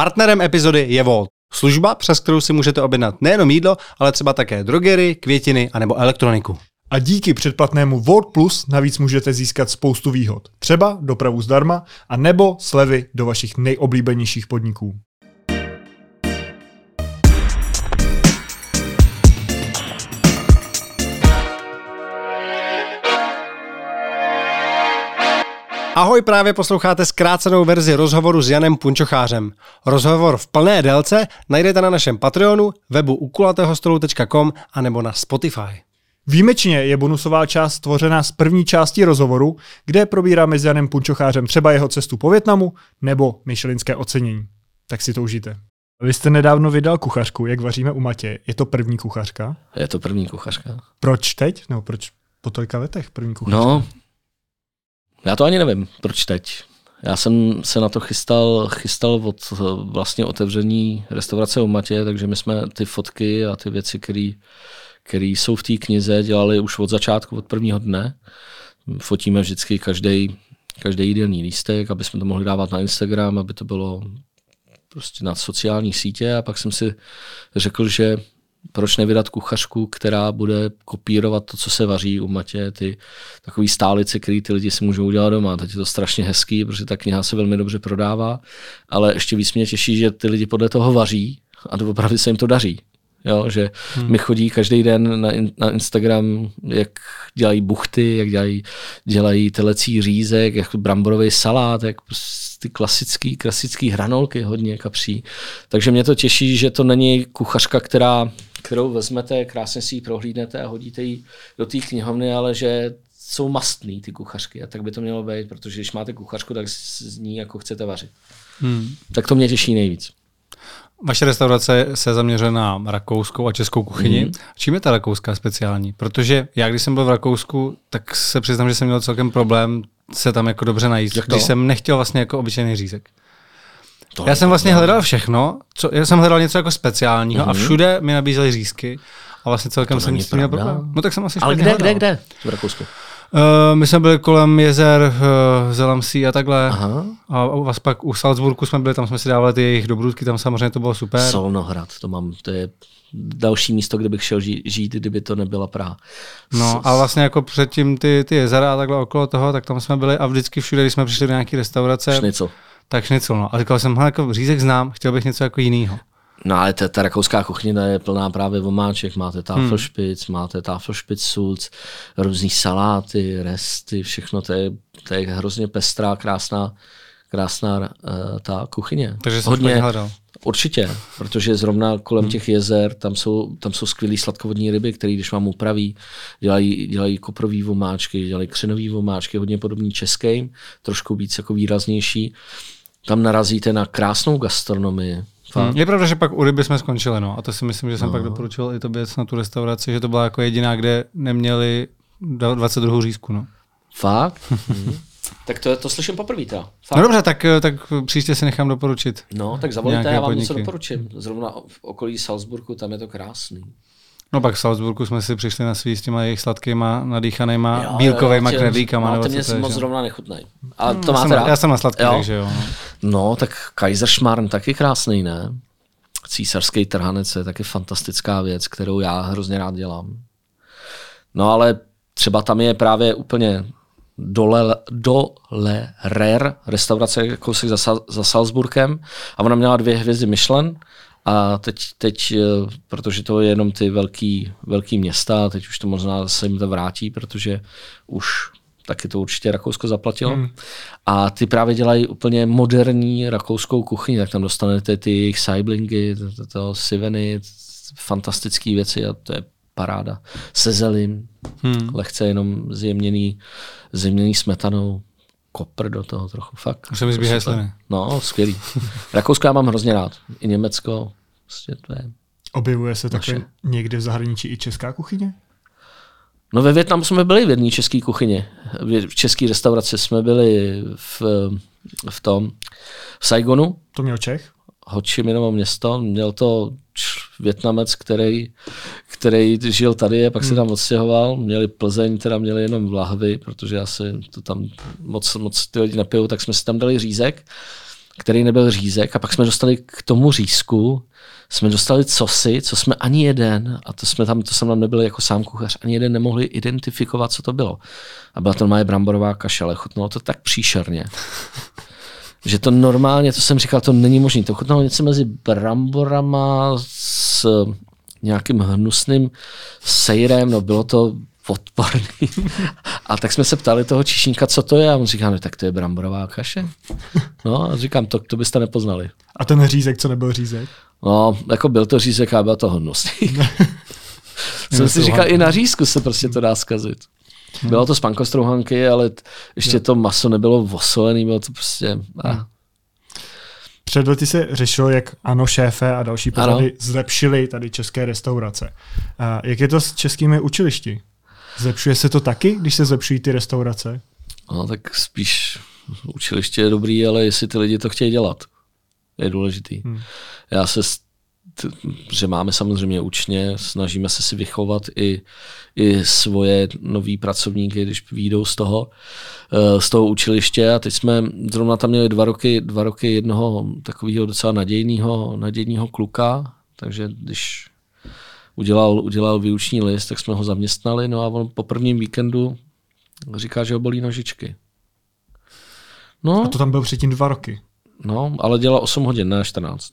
Partnerem epizody je Volt. Služba, přes kterou si můžete objednat nejenom jídlo, ale třeba také drogery, květiny anebo elektroniku. A díky předplatnému Volt Plus navíc můžete získat spoustu výhod. Třeba dopravu zdarma a nebo slevy do vašich nejoblíbenějších podniků. Ahoj, právě posloucháte zkrácenou verzi rozhovoru s Janem Punčochářem. Rozhovor v plné délce najdete na našem Patreonu, webu ukulatehostolu.com a nebo na Spotify. Výjimečně je bonusová část tvořena z první části rozhovoru, kde probíráme s Janem Punčochářem třeba jeho cestu po Větnamu nebo myšelinské ocenění. Tak si to užijte. Vy jste nedávno vydal kuchařku, jak vaříme u Matě. Je to první kuchařka? Je to první kuchařka. Proč teď? Nebo proč po tolika letech první kuchařka? No, já to ani nevím, proč teď. Já jsem se na to chystal, chystal od vlastně otevření restaurace u Matě, takže my jsme ty fotky a ty věci, které jsou v té knize, dělali už od začátku, od prvního dne. Fotíme vždycky každý každý jídelný lístek, aby jsme to mohli dávat na Instagram, aby to bylo prostě na sociální sítě a pak jsem si řekl, že proč nevydat kuchařku, která bude kopírovat to, co se vaří u Matě, ty takový stálice, který ty lidi si můžou udělat doma. Teď je to strašně hezký, protože ta kniha se velmi dobře prodává, ale ještě víc mě těší, že ty lidi podle toho vaří a opravdu se jim to daří. Jo, že hmm. mi chodí každý den na, in, na Instagram, jak dělají buchty, jak dělají, dělají telecí řízek, jak bramborový salát, jak prostě ty klasický, klasický hranolky hodně kapří. Takže mě to těší, že to není kuchařka, která kterou vezmete, krásně si ji prohlídnete a hodíte ji do té knihovny, ale že jsou mastný ty kuchařky a tak by to mělo být, protože když máte kuchařku, tak z ní jako chcete vařit. Hmm. Tak to mě těší nejvíc. Vaše restaurace se zaměřuje na rakouskou a českou kuchyni. Mm. Čím je ta rakouská speciální? Protože já, když jsem byl v Rakousku, tak se přiznám, že jsem měl celkem problém se tam jako dobře najíst, když jsem nechtěl vlastně jako obyčejný řízek. To já jsem vlastně hledal všechno, co, já jsem hledal něco jako speciálního mm-hmm. a mhm. všude mi nabízeli řízky. A vlastně celkem to jsem nic měl problém. No tak jsem asi Ale kde, hledal. kde, kde v Rakousku? Uh, my jsme byli kolem jezer uh, Zelamsí a takhle. Aha. A vás pak u Salzburgu jsme byli, tam jsme si dávali ty jejich dobrůdky, tam samozřejmě to bylo super. Solnohrad, to mám, to je další místo, kde bych šel žít, žít kdyby to nebyla Praha. No a vlastně jako předtím ty, ty jezera a takhle okolo toho, tak tam jsme byli a vždycky všude, když jsme přišli do nějaké restaurace. Šnicl tak šnicl, no. A říkal jsem, jako řízek znám, chtěl bych něco jako jiného. No ale ta, ta rakouská kuchyně je plná právě vomáček, máte tafelšpic, hmm. máte tafelšpic sulc, různý saláty, resty, všechno, to je, to je hrozně pestrá, krásná, krásná uh, ta kuchyně. Takže jsem Hodně, hledal. Určitě, protože zrovna kolem hmm. těch jezer, tam jsou, tam jsou skvělé sladkovodní ryby, které když vám upraví, dělají, dělají koprový vomáčky, dělají křenový vomáčky, hodně podobný českým, trošku víc jako výraznější tam narazíte na krásnou gastronomii. Hmm. Je pravda, že pak u ryby jsme skončili, no. A to si myslím, že jsem no. pak doporučil i tobě na tu restauraci, že to byla jako jediná, kde neměli 22. řízku, no. Fakt? hmm. Tak to, to slyším poprvé teda. Fakt. No dobře, tak, tak příště si nechám doporučit. No, tak zavolíte, já vám podniky. něco doporučím. Zrovna v okolí Salzburgu, tam je to krásný. No pak v Salzburgu jsme si přišli na svý s těma jejich sladkýma, nadýchanýma, jo, bílkovýma knedlíkama. No, mě moc zrovna nechutnají. A hmm, to máte já rád? Já jsem na sladký, jo? takže jo. No. no, tak Kaiserschmarrn taky krásný, ne? Císařský trhanec je taky fantastická věc, kterou já hrozně rád dělám. No ale třeba tam je právě úplně dole, dole Rer, restaurace kousek za, za Salzburgem a ona měla dvě hvězdy Michelin a teď, teď, eh, protože to je jenom ty velký, velký města, teď už to možná se jim to vrátí, protože už taky to určitě Rakousko zaplatilo. Hmm. A ty právě dělají úplně moderní rakouskou kuchyni, tak tam dostanete ty jejich saiblingy, to, to, to siveny, fantastické věci a to je paráda. Se zelím, hmm. lehce jenom zjemněný, zjemněný smetanou, kopr do toho trochu, fakt. Už se mi zbíhá sliny. No, skvělý. Rakousko já mám hrozně rád. I Německo, prostě to je... Objevuje se také někde v zahraničí i česká kuchyně? No ve Větnamu jsme byli v jedné české kuchyni. V české restauraci jsme byli v, v tom, v Saigonu. To měl Čech? Ho Chi Minovo město. Měl to Větnamec, který, který žil tady a pak hmm. se tam odstěhoval. Měli Plzeň, teda měli jenom v lahvi, protože asi to tam moc, moc ty lidi nepijou, tak jsme si tam dali řízek. který nebyl řízek a pak jsme dostali k tomu řízku, jsme dostali cosi, co jsme ani jeden, a to, jsme tam, to jsem tam nebyl jako sám kuchař, ani jeden nemohli identifikovat, co to bylo. A byla to moje bramborová kaše, ale chutnalo to tak příšerně. že to normálně, to jsem říkal, to není možné. To chutnalo něco mezi bramborama s nějakým hnusným sejrem, no bylo to odporný. A tak jsme se ptali toho číšníka, co to je, a on říká, no tak to je bramborová kaše. No a říkám, to, to byste nepoznali. A ten řízek, co nebyl řízek? No, jako byl to řízek a byl to hnusný. jsem si říkal, i na řízku se prostě to dá zkazit. Bylo to z pankostrouhanky, ale ještě to maso nebylo vosolený, bylo to prostě... A. Před lety se řešilo, jak ano, šéfe a další pořady zlepšili tady české restaurace. A jak je to s českými učilišti? Zlepšuje se to taky, když se zlepšují ty restaurace? No tak spíš učiliště je dobrý, ale jestli ty lidi to chtějí dělat, je důležitý. Hmm. Já se že máme samozřejmě učně, snažíme se si vychovat i, i svoje nový pracovníky, když výjdou z toho, eh, z toho učiliště a teď jsme zrovna tam měli dva roky, dva roky jednoho takového docela nadějného, nadějného kluka, takže když udělal, udělal výuční list, tak jsme ho zaměstnali, no a on po prvním víkendu říká, že ho bolí nožičky. No, a to tam byl předtím dva roky. No, ale dělal 8 hodin, ne 14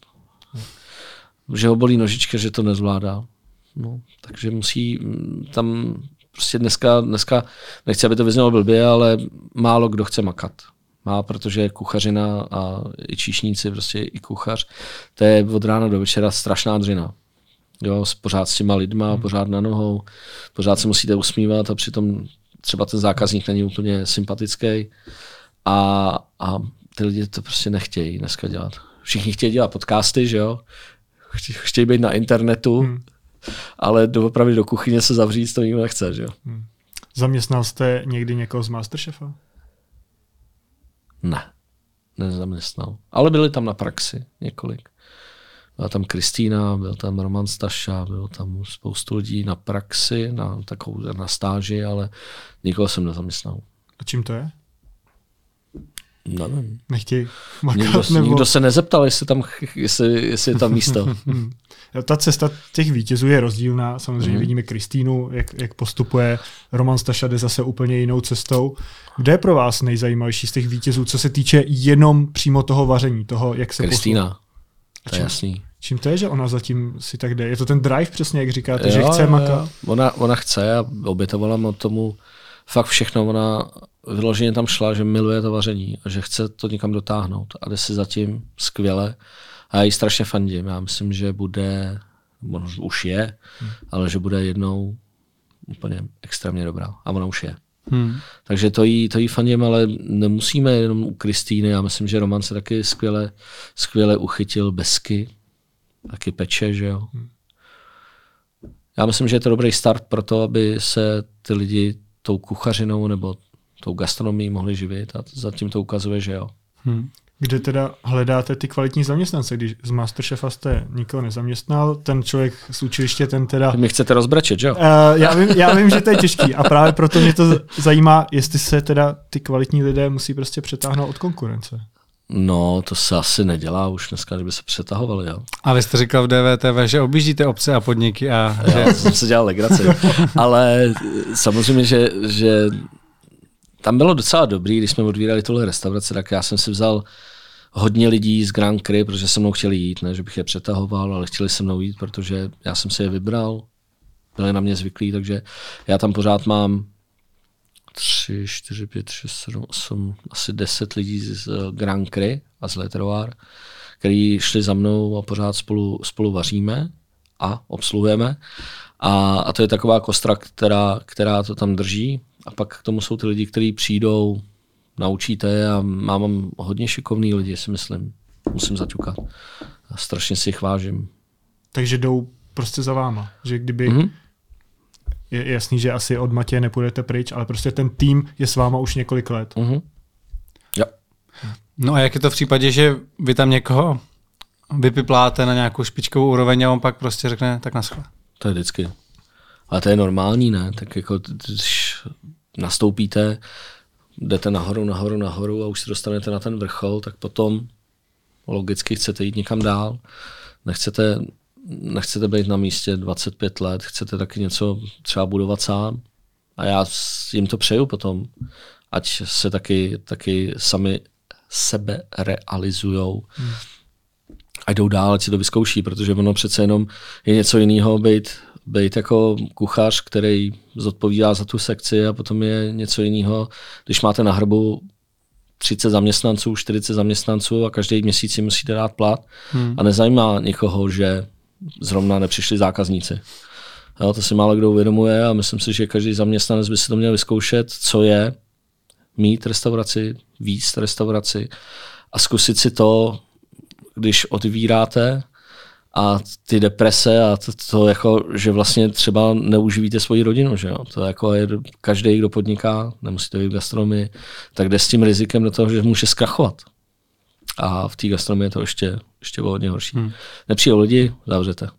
že ho bolí nožička, že to nezvládá. No, takže musí mm, tam prostě dneska, dneska, nechci, aby to vyznělo blbě, ale málo kdo chce makat. Má, protože kuchařina a i číšníci, prostě i kuchař, to je od rána do večera strašná dřina. Jo, pořád s těma lidma, hmm. pořád na nohou, pořád se musíte usmívat a přitom třeba ten zákazník není úplně sympatický a, a ty lidi to prostě nechtějí dneska dělat. Všichni chtějí dělat podcasty, že jo? Chtějí být na internetu, hmm. ale doopravdy do kuchyně se zavřít to nikdo nechce. Že? Hmm. Zaměstnal jste někdy někoho z Masterchefa? Ne, nezaměstnal. Ale byli tam na praxi několik. Byla tam Kristýna, byl tam Roman Staša, byl tam spoustu lidí na praxi, na takovou na stáži, ale nikoho jsem nezaměstnal. A čím to je? Nevím. Nechtějí makat, nikdo, nebo... nikdo se nezeptal, jestli, tam, jestli, jestli je tam místo. Ta cesta těch vítězů je rozdílná. Samozřejmě mm. vidíme Kristýnu, jak, jak postupuje. Roman Staša jde zase úplně jinou cestou. Kde je pro vás nejzajímavější z těch vítězů, co se týče jenom přímo toho vaření, toho, jak se Kristýna. To je jasný. Čím to je, že ona zatím si tak jde? Je to ten drive přesně, jak říkáte, jo, že chce makat? Ona, ona chce a obětovala tomu fakt všechno. Ona vyloženě tam šla, že miluje to vaření a že chce to někam dotáhnout a jde si zatím skvěle. A já jí strašně fandím. Já myslím, že bude, možná už je, hmm. ale že bude jednou úplně extrémně dobrá. A ona už je. Hmm. Takže to jí, to jí fandím, ale nemusíme jenom u Kristýny. Já myslím, že Roman se taky skvěle, skvěle uchytil besky. Taky peče, že jo. Hmm. Já myslím, že je to dobrý start pro to, aby se ty lidi tou kuchařinou nebo tou gastronomií mohli živit a zatím to ukazuje, že jo. Hmm. Kde teda hledáte ty kvalitní zaměstnance, když z Masterchefa jste nikoho nezaměstnal, ten člověk z učiliště, ten teda... Vy mě chcete rozbrečet, jo? Uh, já, vím, já vím, že to je těžký a právě proto mě to zajímá, jestli se teda ty kvalitní lidé musí prostě přetáhnout od konkurence. No, to se asi nedělá už dneska, kdyby se přetahovali, jo. A vy jste říkal v DVTV, že objíždíte obce a podniky a... Že... Já jsem se dělal legraci. Ale samozřejmě, že, že tam bylo docela dobrý, když jsme otvírali tuhle restauraci, tak já jsem si vzal hodně lidí z Grand Cry, protože se mnou chtěli jít, ne, že bych je přetahoval, ale chtěli se mnou jít, protože já jsem si je vybral, byli na mě zvyklí, takže já tam pořád mám 3, 4, 5, 6, 7, 8, asi 10 lidí z Grand Cry a z Letteroir, který šli za mnou a pořád spolu, spolu vaříme a obsluhujeme. A, a to je taková kostra, která, která to tam drží. A pak k tomu jsou ty lidi, kteří přijdou, naučíte a mám hodně šikovný lidi, si myslím. Musím zaťukat. A strašně si jich vážím. Takže jdou prostě za váma. Že kdyby mm-hmm. Je jasný, že asi od Matě nepůjdete pryč, ale prostě ten tým je s váma už několik let. Mm-hmm. Jo. No a jak je to v případě, že vy tam někoho vypipláte na nějakou špičkovou úroveň a on pak prostě řekne tak naschle. To je vždycky. Ale to je normální, ne? Tak jako, když nastoupíte, jdete nahoru, nahoru, nahoru a už se dostanete na ten vrchol, tak potom logicky chcete jít někam dál, nechcete, nechcete být na místě 25 let, chcete taky něco třeba budovat sám. A já jim to přeju potom, ať se taky, taky sami sebe realizujou. Hmm. A jdou dál, ať si to vyzkouší, protože ono přece jenom je něco jiného být, být jako kuchař, který zodpovídá za tu sekci a potom je něco jiného, když máte na hrbu 30 zaměstnanců, 40 zaměstnanců a každý měsíc si musíte dát plat hmm. a nezajímá někoho, že zrovna nepřišli zákazníci. Jo, to si málo kdo uvědomuje a myslím si, že každý zaměstnanec by si to měl vyzkoušet, co je mít restauraci, víc restauraci a zkusit si to, když otvíráte a ty deprese a to, to jako, že vlastně třeba neuživíte svoji rodinu, že jo? To jako je každý, kdo podniká, nemusí to být v gastronomii, tak jde s tím rizikem do toho, že může zkrachovat. A v té gastronomii je to ještě, ještě hodně horší. Hmm. Nepřijde lidi, zavřete.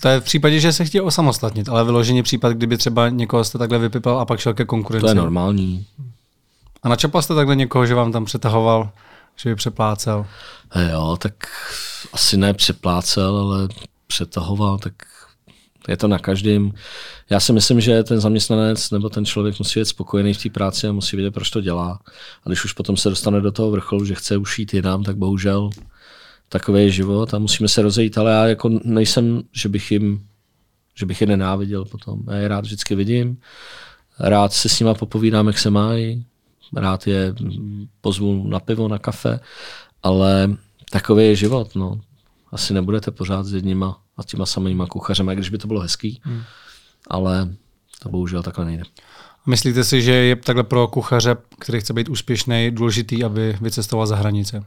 To je v případě, že se chtějí osamostatnit, ale vyloženě případ, kdyby třeba někoho jste takhle vypipal a pak šel ke konkurenci. To je normální. A načapal jste takhle někoho, že vám tam přetahoval, že by přeplácel? Jo, tak asi ne přeplácel, ale přetahoval, tak je to na každém. Já si myslím, že ten zaměstnanec nebo ten člověk musí být spokojený v té práci a musí vědět, proč to dělá. A když už potom se dostane do toho vrcholu, že chce už jít jinam, tak bohužel takový je život a musíme se rozejít, ale já jako nejsem, že bych jim, že bych je nenáviděl potom. Já je rád vždycky vidím, rád se s nima popovídám, jak se mají, rád je pozvu na pivo, na kafe, ale takový je život. No. Asi nebudete pořád s jedníma a těma samýma kuchařema, když by to bylo hezký, hmm. ale to bohužel takhle nejde. Myslíte si, že je takhle pro kuchaře, který chce být úspěšný, důležitý, aby vycestoval za hranice?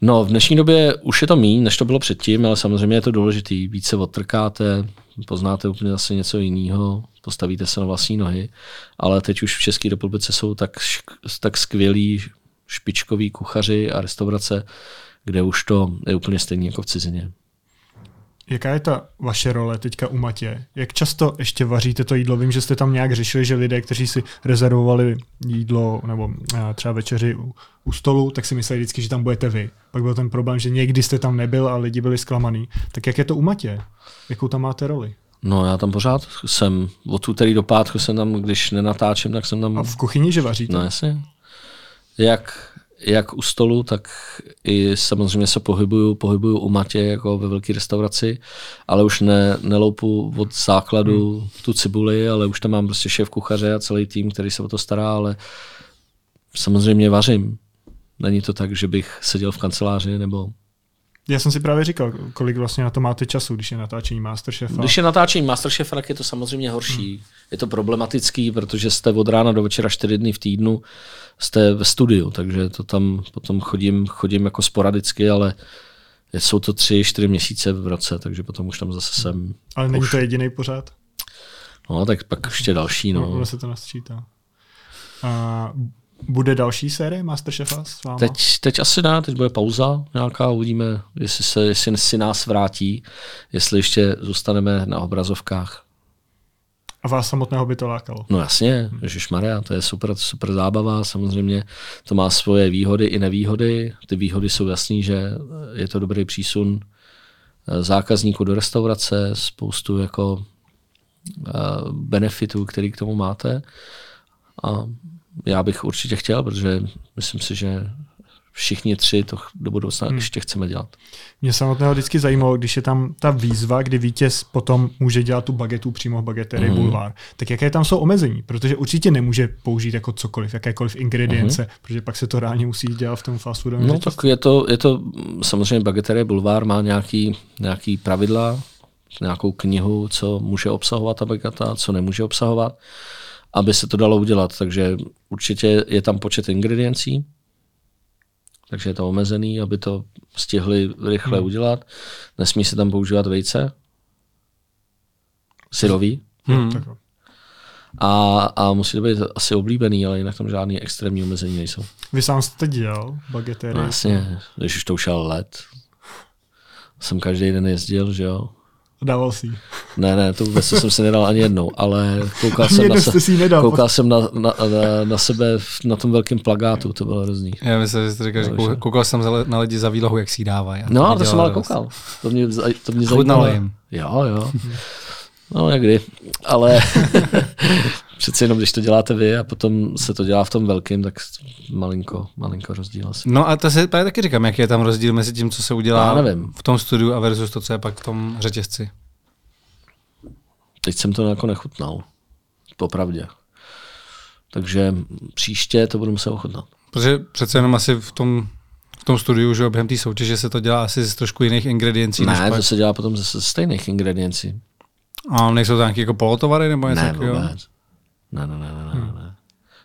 No, v dnešní době už je to méně, než to bylo předtím, ale samozřejmě je to důležitý. Více se odtrkáte, poznáte úplně zase něco jiného, postavíte se na vlastní nohy, ale teď už v České republice jsou tak, tak skvělí špičkoví kuchaři a restaurace, kde už to je úplně stejné jako v cizině. Jaká je ta vaše role teďka u Matě? Jak často ještě vaříte to jídlo? Vím, že jste tam nějak řešili, že lidé, kteří si rezervovali jídlo nebo eh, třeba večeři u, u stolu, tak si mysleli vždycky, že tam budete vy. Pak byl ten problém, že někdy jste tam nebyl a lidi byli zklamaný. Tak jak je to u Matě? Jakou tam máte roli? No já tam pořád jsem, od úterý do pátku jsem tam, když nenatáčím, tak jsem tam... A v kuchyni, že vaříte? No jasně. Jak jak u stolu, tak i samozřejmě se pohybuju, pohybuju u Matě jako ve velké restauraci, ale už ne, neloupu od základu hmm. tu cibuli, ale už tam mám prostě šéf kuchaře a celý tým, který se o to stará, ale samozřejmě vařím. Není to tak, že bych seděl v kanceláři nebo já jsem si právě říkal, kolik vlastně na to máte času, když je natáčení Masterchefa. Když je natáčení Masterchefa, tak je to samozřejmě horší. Hmm. Je to problematický, protože jste od rána do večera čtyři dny v týdnu, jste ve studiu, takže to tam potom chodím, chodím jako sporadicky, ale jsou to tři, čtyři měsíce v roce, takže potom už tam zase jsem. Ale není už... to jediný pořád? No, tak pak ještě další. No. no se to nasčítá. A bude další série Masterchefa s váma? Teď, teď asi ne, teď bude pauza nějaká, uvidíme, jestli, se, jestli si nás vrátí, jestli ještě zůstaneme na obrazovkách. A vás samotného by to lákalo? No jasně, Maria, to je super, super zábava, samozřejmě to má svoje výhody i nevýhody. Ty výhody jsou jasný, že je to dobrý přísun eh, zákazníků do restaurace, spoustu jako eh, benefitů, který k tomu máte. A já bych určitě chtěl, protože myslím si, že všichni tři to do budoucna hmm. ještě chceme dělat. Mě samotného vždycky zajímalo, když je tam ta výzva, kdy vítěz potom může dělat tu bagetu přímo v bageterii hmm. Bulvár, tak jaké tam jsou omezení? Protože určitě nemůže použít jako cokoliv, jakékoliv ingredience, hmm. protože pak se to reálně musí dělat v tom fast foodovém No tak je to, je to, samozřejmě bageterie Bulvár má nějaký, nějaký pravidla, nějakou knihu, co může obsahovat ta bageta, co nemůže obsahovat aby se to dalo udělat. Takže určitě je tam počet ingrediencí, takže je to omezený, aby to stihli rychle hmm. udělat. Nesmí se tam používat vejce, syrový. Hmm. A, a musí to být asi oblíbený, ale jinak tam žádný extrémní omezení nejsou. Vy sám jste dělal bagetery? No, jasně, když už to už let. Jsem každý den jezdil, že jo. Dával si. Ne, ne, to vůbec jsem si nedal ani jednou, ale koukal jsem, na, se, nedal. koukal jsem na, na, na, na sebe na tom velkém plagátu, to bylo hrozný. Já myslím, že jsi říkal, že kou- že- koukal jsem na lidi za výlohu, jak si ji dávají. No, ale to jsem ale koukal. To mě, to mě zajímalo. jim. Jo, jo. No, někdy. Ale přece jenom, když to děláte vy a potom se to dělá v tom velkém, tak malinko, malinko rozdíl asi. No a to se právě taky říkám, jaký je tam rozdíl mezi tím, co se udělá Já nevím. v tom studiu a versus to, co je pak v tom řetězci. Teď jsem to jako nechutnal. Popravdě. Takže příště to budu muset ochutnat. Protože přece jenom asi v tom, v tom studiu, že během té soutěže se to dělá asi z trošku jiných ingrediencí. než Ne, pak. to se dělá potom ze ze stejných ingrediencí. A nejsou tam nějaké jako polotovary nebo něco Ne, takového? vůbec. Ne, ne, ne, ne, ne, ne.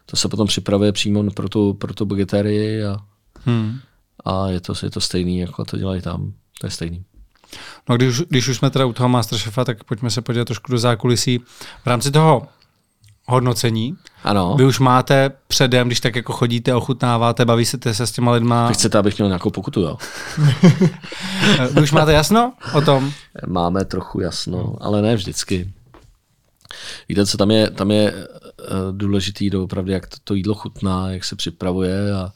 To se potom připravuje přímo pro tu, pro tu bageterii a, Hmm. a je, to, je to stejný, jako to dělají tam. To je stejný. No když, už- když už jsme teda u toho Masterchefa, tak pojďme se podívat trošku do zákulisí. V rámci toho hodnocení, Ano. vy už máte předem, když tak jako chodíte, ochutnáváte, bavíte se s těma lidma, Vy chcete, abych měl nějakou pokutu, jo? vy už máte jasno o tom? Máme trochu jasno, ale ne vždycky. Víte, co tam je, tam je eh, důležitý doopravdy, jak to, to jídlo chutná, jak se připravuje a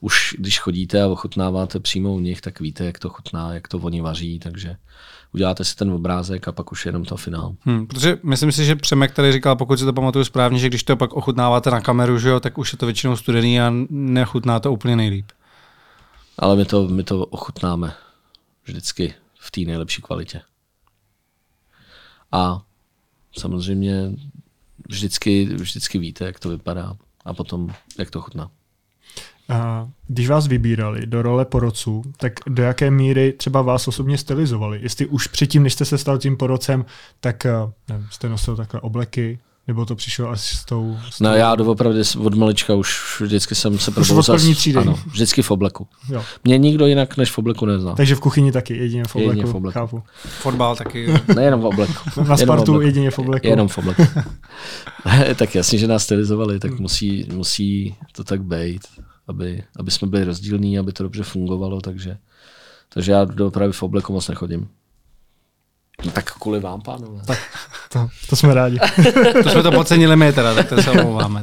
už když chodíte a ochutnáváte přímo u nich, tak víte, jak to chutná, jak to oni vaří, takže uděláte si ten obrázek a pak už jenom to finál. Hmm, protože myslím si, že Přemek tady říkal, pokud si to pamatuju správně, že když to pak ochutnáváte na kameru, že jo, tak už je to většinou studený a nechutná to úplně nejlíp. Ale my to, my to ochutnáme vždycky v té nejlepší kvalitě. A samozřejmě vždycky, vždycky víte, jak to vypadá a potom, jak to chutná. A když vás vybírali do role porodců, tak do jaké míry třeba vás osobně stylizovali? Jestli už předtím, než jste se stal tím porodcem, tak eh, nevím, jste nosil takové obleky, nebo to přišlo až s tou... S No tou... já doopravdy od malička už vždycky jsem se od probouzal. první s- třídy. Ano, vždycky v obleku. Jo. Mě nikdo jinak než v obleku nezná. Takže v kuchyni taky, jedině v obleku, Jedině v obleku. chápu. Fotbal taky. Nejenom v obleku. Na Spartu obleku. jedině v obleku. Jenom v obleku. tak jasně, že nás stylizovali, tak musí, musí to tak být, aby, aby jsme byli rozdílní, aby to dobře fungovalo, takže, takže já dopravy v obleku moc nechodím. No tak kvůli vám, pánové. To, to jsme rádi. To jsme to podcenili my teda, tak to se omlouváme.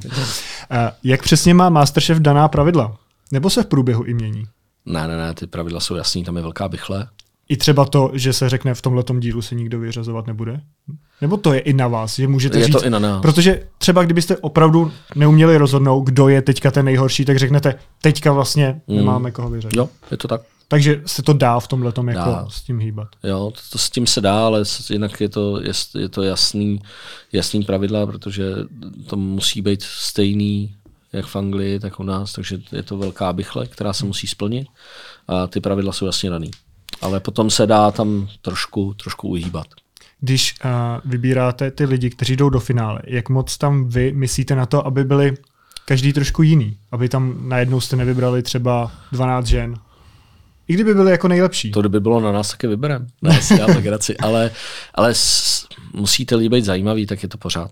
A jak přesně má Masterchef daná pravidla? Nebo se v průběhu i mění? Ne, ne, ne, ty pravidla jsou jasný, tam je velká bychle. I třeba to, že se řekne v tomhle dílu se nikdo vyřazovat nebude? Nebo to je i na vás, že můžete Je říct, to i na nás. Protože třeba kdybyste opravdu neuměli rozhodnout, kdo je teďka ten nejhorší, tak řeknete, teďka vlastně Mm. nemáme koho vyřadit. Jo, je to tak. Takže se to dá v tomhle jako Dá. s tím hýbat. Jo, to, to s tím se dá, ale jinak je to, je, je to jasný, jasný pravidla, protože to musí být stejný jak v Anglii, tak u nás, takže je to velká bychle, která se musí splnit a ty pravidla jsou jasně daný. Ale potom se dá tam trošku, trošku uhýbat. Když uh, vybíráte ty lidi, kteří jdou do finále, jak moc tam vy myslíte na to, aby byli každý trošku jiný? Aby tam najednou jste nevybrali třeba 12 žen? I kdyby byli jako nejlepší. To kdyby bylo na nás, taky vyberem. Ne, si dělám legraci, ale, ale s, musíte lidi být zajímavý, tak je to pořád.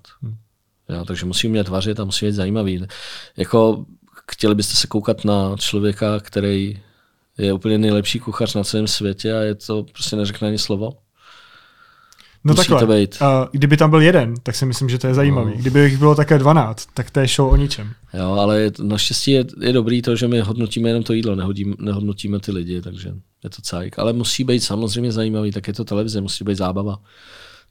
Jo, takže musí umět vařit a musí být zajímavý. Jako chtěli byste se koukat na člověka, který je úplně nejlepší kuchař na celém světě a je to prostě neřekne ani slovo. No musí takhle, to být. Uh, kdyby tam byl jeden, tak si myslím, že to je zajímavý. No. Kdyby jich bylo také 12, tak to je show o ničem. Jo, ale naštěstí je, je dobrý to, že my hodnotíme jenom to jídlo, nehodím, nehodnotíme ty lidi, takže je to cajk. Ale musí být samozřejmě zajímavý, tak je to televize, musí být zábava.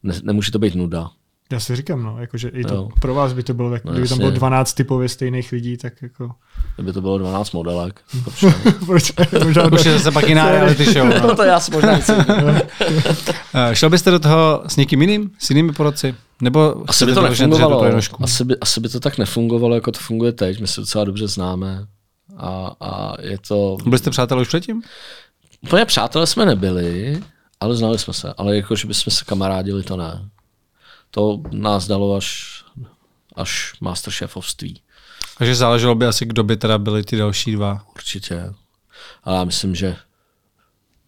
Ne, nemůže to být nuda. Já si říkám, no, jakože i to Jo. pro vás by to bylo tak, No, kdyby tam jasně. bylo 12 typově stejných lidí, tak jako... Kdyby to bylo 12 modelek. proč? Možná Už je zase pak jiná reality show. No. No to já si možná myslím. Eh, Šel byste do toho s někým jiným, s jinými porodci? Nebo Asi by to nefungovalo. Asi by, asi by to tak nefungovalo, jako to funguje teď. My se docela dobře známe. A, a je to... Byli jste přátelé už předtím? Úplně přátelé jsme nebyli, ale znali jsme se. Ale jako, že bychom se kamarádili, to ne. To nás dalo až, až masterchefovství. Takže záleželo by asi, kdo by teda byli ty další dva. Určitě. Ale já myslím, že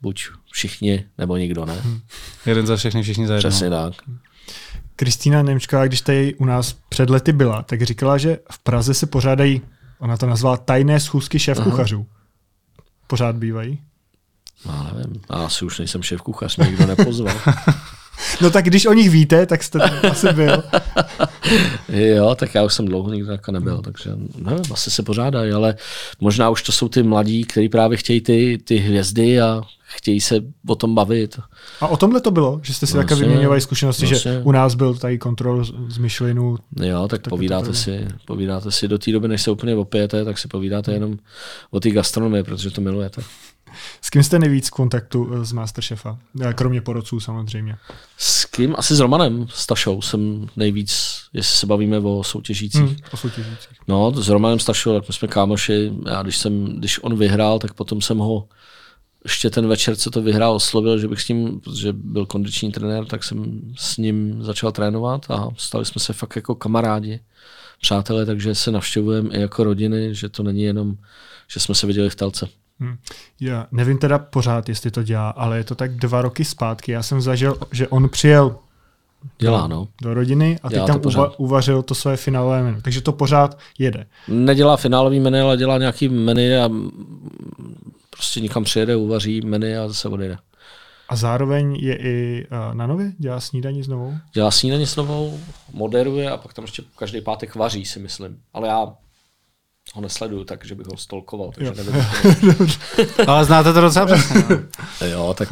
buď všichni, nebo nikdo ne. Jeden za všechny, všichni za jednoho. Přesně tak. Kristýna Němčková, když tady u nás před lety byla, tak říkala, že v Praze se pořádají, ona to nazvala tajné schůzky šéf kuchařů. Pořád bývají. No, Já nevím. Já asi už nejsem šéf kuchař, mě nikdo nepozval. No tak když o nich víte, tak jste tam asi byl. jo, tak já už jsem dlouho nikdy jako nebyl, takže nevím, asi se pořádají, ale možná už to jsou ty mladí, kteří právě chtějí ty, ty hvězdy a chtějí se o tom bavit. A o tomhle to bylo, že jste si také vyměňovali zkušenosti, vlastně. že u nás byl tady kontrol z Michelinu. Jo, tak, tak povídáte si, povídáte si do té doby, než se úplně opijete, tak si povídáte jenom o té gastronomii, protože to milujete. S kým jste nejvíc v kontaktu eh, z Masterchefa? Eh, kromě porodců samozřejmě. S kým? Asi s Romanem Stašou jsem nejvíc, jestli se bavíme o soutěžících. Hmm, o soutěžících. No, s Romanem Stašou, tak my jsme kámoši. Já když, jsem, když on vyhrál, tak potom jsem ho ještě ten večer, co to vyhrál, oslovil, že bych s ním, protože byl kondiční trenér, tak jsem s ním začal trénovat a stali jsme se fakt jako kamarádi, přátelé, takže se navštěvujeme i jako rodiny, že to není jenom, že jsme se viděli v telce. Hmm. Já nevím teda pořád, jestli to dělá, ale je to tak dva roky zpátky. Já jsem zažil, že on přijel Dělá, do, no. do rodiny a teď tam uva, uvařil to své finálové menu. Takže to pořád jede. Nedělá finálový menu, ale dělá nějaký menu a prostě někam přijede, uvaří menu a zase odjede. A zároveň je i uh, na nově? Dělá snídaní s novou? Dělá snídaní s novou, moderuje a pak tam ještě každý pátek vaří, si myslím. Ale já ho nesleduju tak, že bych ho stolkoval, takže nevím. Ale znáte to docela přesně. No. jo, tak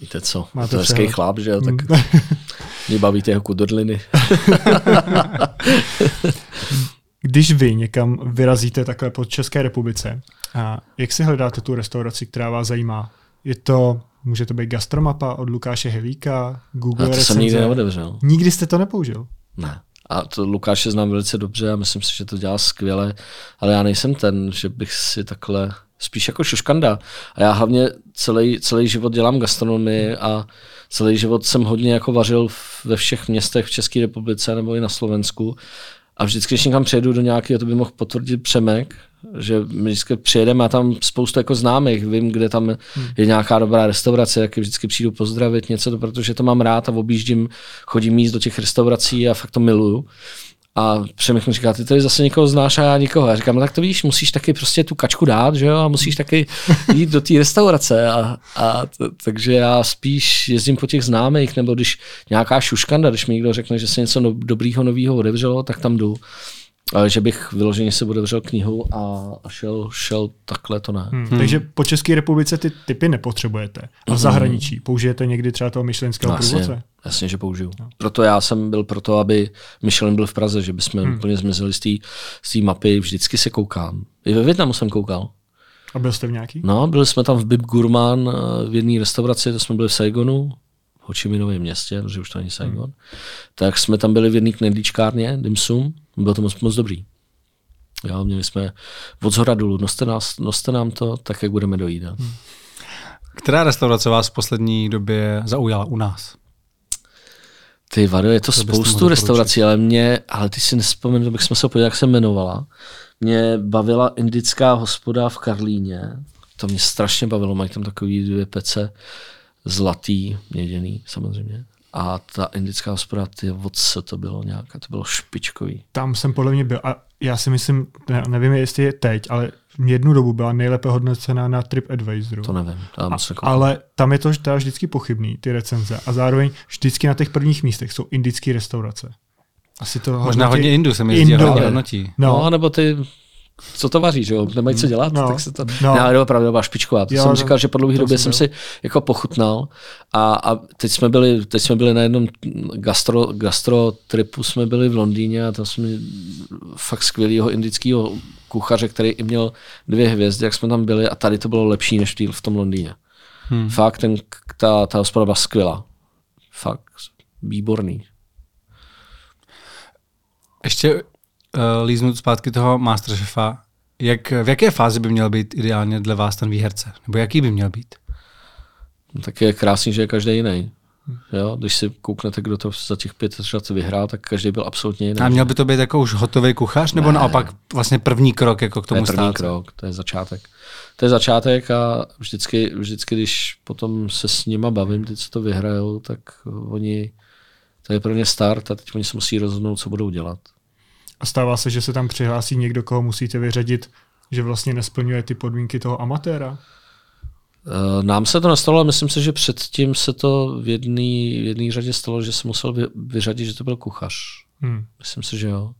víte co, Máte to hezký chlap, že jo, tak mm. mě baví ty jeho kudrliny. Když vy někam vyrazíte takhle po České republice, a jak si hledáte tu restauraci, která vás zajímá? Je to, může to být gastromapa od Lukáše Helíka, Google A to recenze. jsem nikdy neodevřel. Nikdy jste to nepoužil? Ne. A to Lukáše znám velice dobře a myslím si, že to dělá skvěle, ale já nejsem ten, že bych si takhle, spíš jako šuškanda. A já hlavně celý, celý život dělám gastronomii a celý život jsem hodně jako vařil ve všech městech v České republice nebo i na Slovensku. A vždycky, když někam přijedu do nějakého, to by mohl potvrdit Přemek, že my vždycky přijedeme a tam spoustu jako známých, vím, kde tam hmm. je nějaká dobrá restaurace, jak vždycky přijdu pozdravit něco, to, protože to mám rád a objíždím, chodím jíst do těch restaurací a fakt to miluju. A mi říká, ty tady zase někoho znáš a já nikoho. Já říkám, no tak to víš, musíš taky prostě tu kačku dát, že jo, a musíš taky jít do té restaurace. A, a t- takže já spíš jezdím po těch známých, nebo když nějaká šuškanda, když mi někdo řekne, že se něco no, dobrýho, novýho odevřelo, tak tam jdu. Ale že bych vyloženě se otevřel knihu a, a šel, šel takhle, to ne. Hmm. Hmm. Takže po České republice ty typy nepotřebujete. A v hmm. zahraničí použijete někdy třeba toho myšlenského no, průvodce? Jasně, že použiju. No. Proto já jsem byl proto, aby Michelin byl v Praze, že bychom hmm. úplně zmizeli z té mapy. Vždycky se koukám. I ve Větnamu jsem koukal. A byl jste v nějaký? No, byli jsme tam v Bib Gourmand eh, v jedné restauraci, to jsme byli v Saigonu, v Ho Chi Minovém městě, protože už to není Saigon. Hmm. Tak jsme tam byli v jedné knedlíčkárně, Dim Sum, bylo to moc, moc dobrý. Jo, měli jsme od zhora dolů, noste, nás, noste nám to, tak jak budeme dojídat. Hmm. Která restaurace vás v poslední době zaujala u nás? Ty vado, je to, to spoustu restaurací, ale mě, ale ty si nespomenu, bych jsme se podívali, jak se jmenovala. Mě bavila indická hospoda v Karlíně. To mě strašně bavilo, mají tam takový dvě pece, zlatý, měděný samozřejmě. A ta indická hospoda, ty co to bylo nějaká, to bylo špičkový. Tam jsem podle mě byl a já si myslím, ne, nevím, jestli je teď, ale jednu dobu byla nejlépe hodnocená na TripAdvisoru. To nevím. Tam a, ale tam je to teda vždycky pochybný, ty recenze. A zároveň vždycky na těch prvních místech jsou indické restaurace. Asi to Možná hodně Indů se mi zdí hodnotí. No. no, nebo ty co to vaří, že jo? Nemají co dělat, no, tak se to... No. Ne, ale opravdu byla špičková. To jo, jsem no, říkal, že po dlouhé době jsem si jako pochutnal a, a teď, jsme byli, teď jsme byli na jednom gastro, gastro tripu, jsme byli v Londýně a tam jsme fakt skvělého indického kuchaře, který i měl dvě hvězdy, jak jsme tam byli a tady to bylo lepší než v tom Londýně. Hmm. Fakt ten, ta, ta hospoda byla skvělá. Fakt výborný. Ještě uh, líznout zpátky toho Masterchefa, jak, v jaké fázi by měl být ideálně dle vás ten výherce? Nebo jaký by měl být? No, tak je krásný, že je každý jiný. Jo, když si kouknete, kdo to za těch pět let vyhrál, tak každý byl absolutně jiný. A měl by to být jako už hotový kuchař, nebo ne. naopak vlastně první krok jako k tomu To je první stát? krok, to je začátek. To je začátek a vždycky, vždycky, když potom se s nima bavím, ty, co to vyhrajou, tak oni, to je pro ně start a teď oni se musí rozhodnout, co budou dělat. A stává se, že se tam přihlásí někdo, koho musíte vyřadit, že vlastně nesplňuje ty podmínky toho amatéra? Eh, Nám se to nestalo, ale myslím si, že předtím se to v jedné řadě stalo, že se musel vy, vyřadit, že to byl kuchař. Hmm. Myslím si, že jo.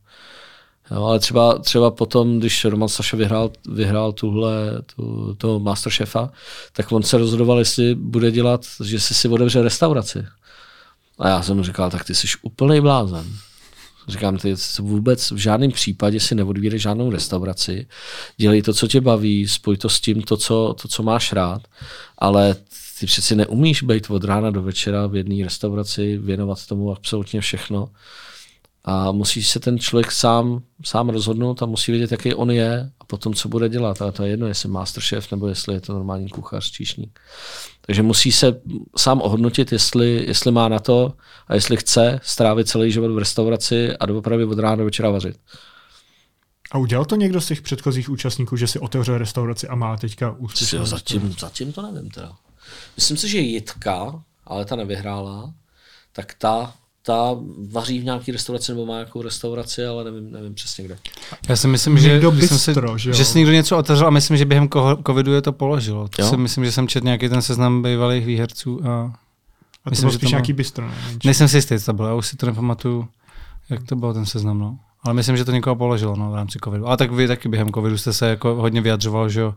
jo ale třeba, třeba potom, když Roman Saša vyhrál, vyhrál tuhle, tu, toho Masterchefa, tak on se rozhodoval, jestli bude dělat, že si si otevře restauraci. A já jsem mu říkal, tak ty jsi úplný blázen. Říkám, ty vůbec v žádném případě si neodvírej žádnou restauraci. Dělej to, co tě baví, spoj to s tím, to, co, to, co máš rád, ale ty přeci neumíš být od rána do večera v jedné restauraci, věnovat tomu absolutně všechno. A musí se ten člověk sám, sám rozhodnout a musí vědět, jaký on je a potom, co bude dělat. A to je jedno, jestli masterchef nebo jestli je to normální kuchař, číšník. Takže musí se sám ohodnotit, jestli, jestli má na to a jestli chce strávit celý život v restauraci a doopravdy od rána do večera vařit. A udělal to někdo z těch předchozích účastníků, že si otevřel restauraci a má teďka úspěšnou zatím, zatím to nevím teda. Myslím si, že Jitka, ale ta nevyhrála, tak ta ta vaří v nějaké restauraci nebo má nějakou restauraci, ale nevím, nevím přesně kde. Já si myslím, že, Někdo že, jsem si, že jo? že si někdo něco otevřel a myslím, že během covidu je to položilo. To Jo. si myslím, že jsem četl nějaký ten seznam bývalých výherců a A to Myslím, bylo že spíš to má- nějaký bistro, ne? Nejsem si jistý, co to bylo, já už si to nepamatuju, jak to bylo ten seznam. No. Ale myslím, že to někoho položilo no, v rámci covidu. A tak vy taky během covidu jste se jako hodně vyjadřoval, že jo,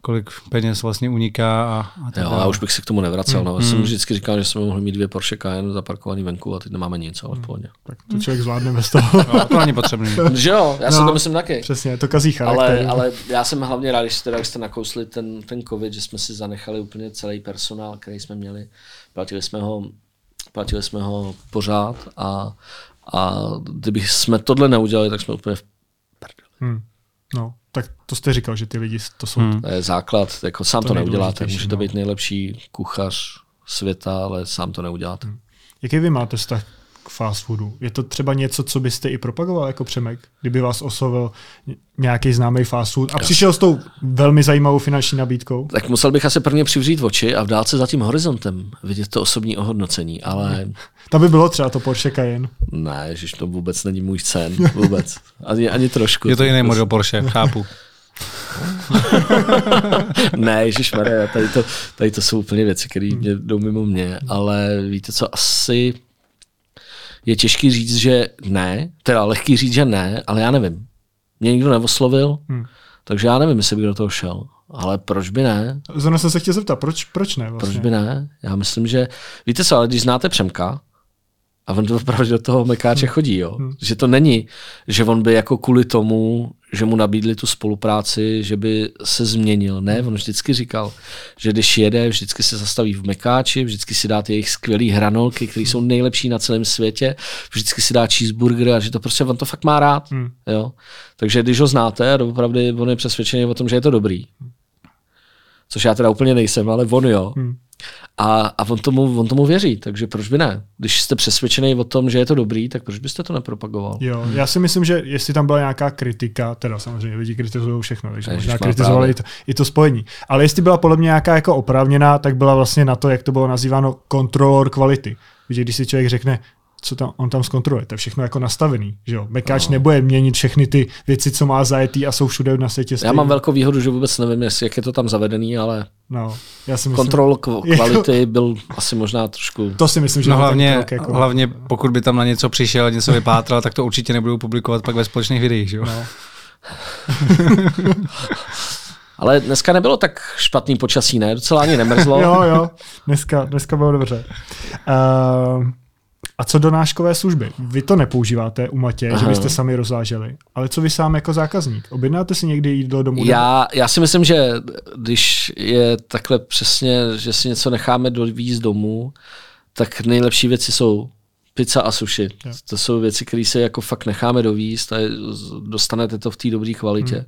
kolik peněz vlastně uniká a, a tak Jo, dále. já už bych se k tomu nevracel. No. Hmm. Jsem vždycky říkal, že jsme mohli mít dvě Porsche Cayenne zaparkovaný venku a teď nemáme nic, ale v pohodě. Tak to člověk zvládne bez toho. No, to není potřebný. Že jo, já si No. to myslím taky. Přesně, to kazí charakter. Ale, ale já jsem hlavně rád, když, teda, když jste nakousli ten, ten covid, že jsme si zanechali úplně celý personál, který jsme měli. Platili jsme ho, platili jsme ho pořád a, a kdyby jsme tohle neudělali, tak jsme úplně v prdeli. Hmm. No, tak to jste říkal, že ty lidi, to jsou Hmm. To je základ, jako sám To to, neuděláte. Můžete no. být nejlepší kuchař světa, ale sám to neuděláte. Jaký vy máte vztah k fast foodu? Je to třeba něco, co byste i propagoval jako Přemek? Kdyby vás oslovil nějaký známý fast food a přišel s tou velmi zajímavou finanční nabídkou? Tak musel bych asi prvně přivřít oči a v dálce za tím horizontem vidět to osobní ohodnocení, ale Tam by bylo třeba to Porsche Cayenne. ne, že to vůbec není můj sen, vůbec. Ani, ani trošku. Je to jiný model Porsche, chápu. Ne, ježišmarja, tady to, tady to jsou úplně věci, které mě jdou mimo mě, ale víte co, asi je těžký říct, že ne, teda lehký říct, že ne, ale já nevím. Mě nikdo neoslovil, Hmm. takže já nevím, jestli bych do toho šel. Ale proč by ne? Zrovna jsem se chtěl zeptat, proč, proč ne vlastně? Proč by ne? Já myslím, že... Víte co, ale když znáte Přemka, a on to opravdu do toho mekáče chodí, jo? Že to není, že on by jako kvůli tomu, že mu nabídli tu spolupráci, že by se změnil. Ne, on vždycky říkal, že když jede, vždycky se zastaví v mekáči, vždycky si dá ty jejich skvělé hranolky, které jsou nejlepší na celém světě, vždycky si dá cheeseburger a že to prostě on to fakt má rád. Hmm. Jo? Takže když ho znáte a opravdu on je přesvědčený o tom, že je to dobrý, což já teda úplně nejsem, ale on jo, Hmm. a, a on, tomu, on tomu věří, takže proč by ne? Když jste přesvědčený o tom, že je to dobrý, tak proč byste to nepropagoval? Jo, já si myslím, že jestli tam byla nějaká kritika, teda samozřejmě lidi kritizují všechno, takže Ježiš, možná kritizovali i to, i to spojení. Ale jestli byla podle mě nějaká jako oprávněná, tak byla vlastně na to, jak to bylo nazýváno kontrolor kvality. Když si člověk řekne, co tam, on tam zkontroluje, to je všechno jako nastavený, že jo. Mekáč No. nebude měnit všechny ty věci, co má zajetý a jsou všude na světě Já stejný. mám velkou výhodu, že vůbec nevím, jestli, jak je to tam zavedený, ale No, já si myslím, kontrol kv- kvality byl asi možná trošku... to si myslím, že No hlavně, krok jako, hlavně pokud by tam na něco přišel a něco vypátral, tak to určitě nebudou publikovat pak ve společných videích, že jo? No. Ale dneska nebylo tak špatný počasí, ne? Docela ani nemrzlo. jo, jo, dneska, dneska bylo dobře. Uh, a co do náškové služby? Vy to nepoužíváte u Matě, Aha. že byste sami rozváželi, ale co vy sám jako zákazník? Objednáte si někdy jídlo domů? Já, já si myslím, že když je takhle přesně, že si něco necháme dovízt domů, tak nejlepší věci jsou pizza a sushi. Jo. To jsou věci, které se jako fakt necháme dovízt a dostanete to v té dobré kvalitě. Hmm.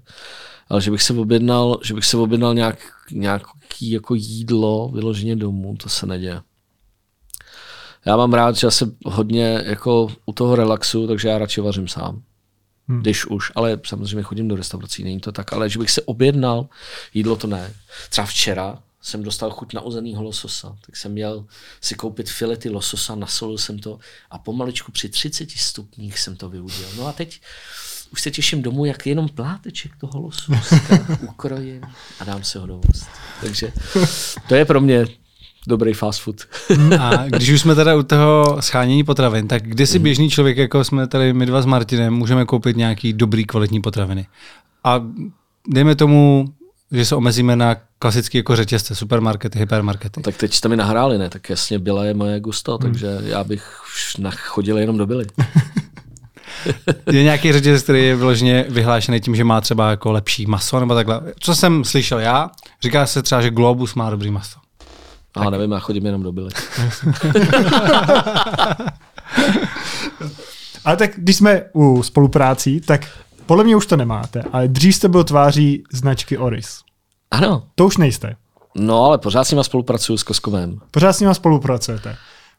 Ale že bych se objednal, že bych se objednal nějak, nějaký jako jídlo vyloženě domů, to se neděje. Já mám rád, že já se hodně jako u toho relaxu, takže já radši vařím sám. Hmm. Když už, ale samozřejmě chodím do restaurací, není to tak, ale že bych se objednal, jídlo to ne. Třeba včera jsem dostal chuť na uzenýho lososa, tak jsem měl si koupit filety lososa, nasolil jsem to a pomaličku při 30 stupních jsem to vyudil. No a teď už se těším domů, jak jenom pláteček toho losu ukrojím a dám si ho do úst. Takže to je pro mě dobrý fast food. A když už jsme teda u toho schánění potravin, tak kdy si běžný člověk, jako jsme tady my dva s Martinem, můžeme koupit nějaký dobrý kvalitní potraviny? A dejme tomu, že se omezíme na klasické jako řetězce, supermarkety, hypermarkety. No, tak teď jste mi nahráli, ne? Tak jasně byla je moje gusto, hmm. takže já bych už chodil jenom do byly. je nějaký řetězec, který je vyloženě vyhlášený tím, že má třeba jako lepší maso nebo takhle. Co jsem slyšel já, říká se třeba, že Globus má dobrý maso. A tak. nevím, já chodím jenom do byly. Ale tak když jsme u spoluprácí, tak podle mě už to nemáte, ale dřív jste byl tváří značky Oris. Ano. To už nejste. No, ale pořád s nima spolupracuju s Koskovem. Pořád s nima spolupracujete.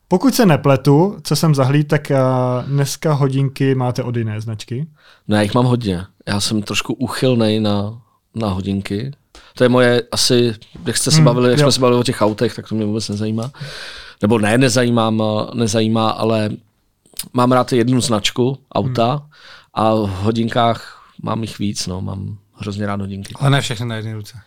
Pokud se nepletu, co jsem zahlíd, tak dneska hodinky máte od jiné značky. No já jich mám hodně. Já jsem trošku uchylnej na, na hodinky. To je moje asi, jak jste se hmm, bavili, jak jo. jsme se bavili o těch autech, tak to mě vůbec nezajímá. Nebo ne, nezajímá, nezajímá, ale mám rád jednu značku auta hmm. a v hodinkách mám jich víc, no, mám hrozně rád hodinky. Ale ne všechny na jedné ruce.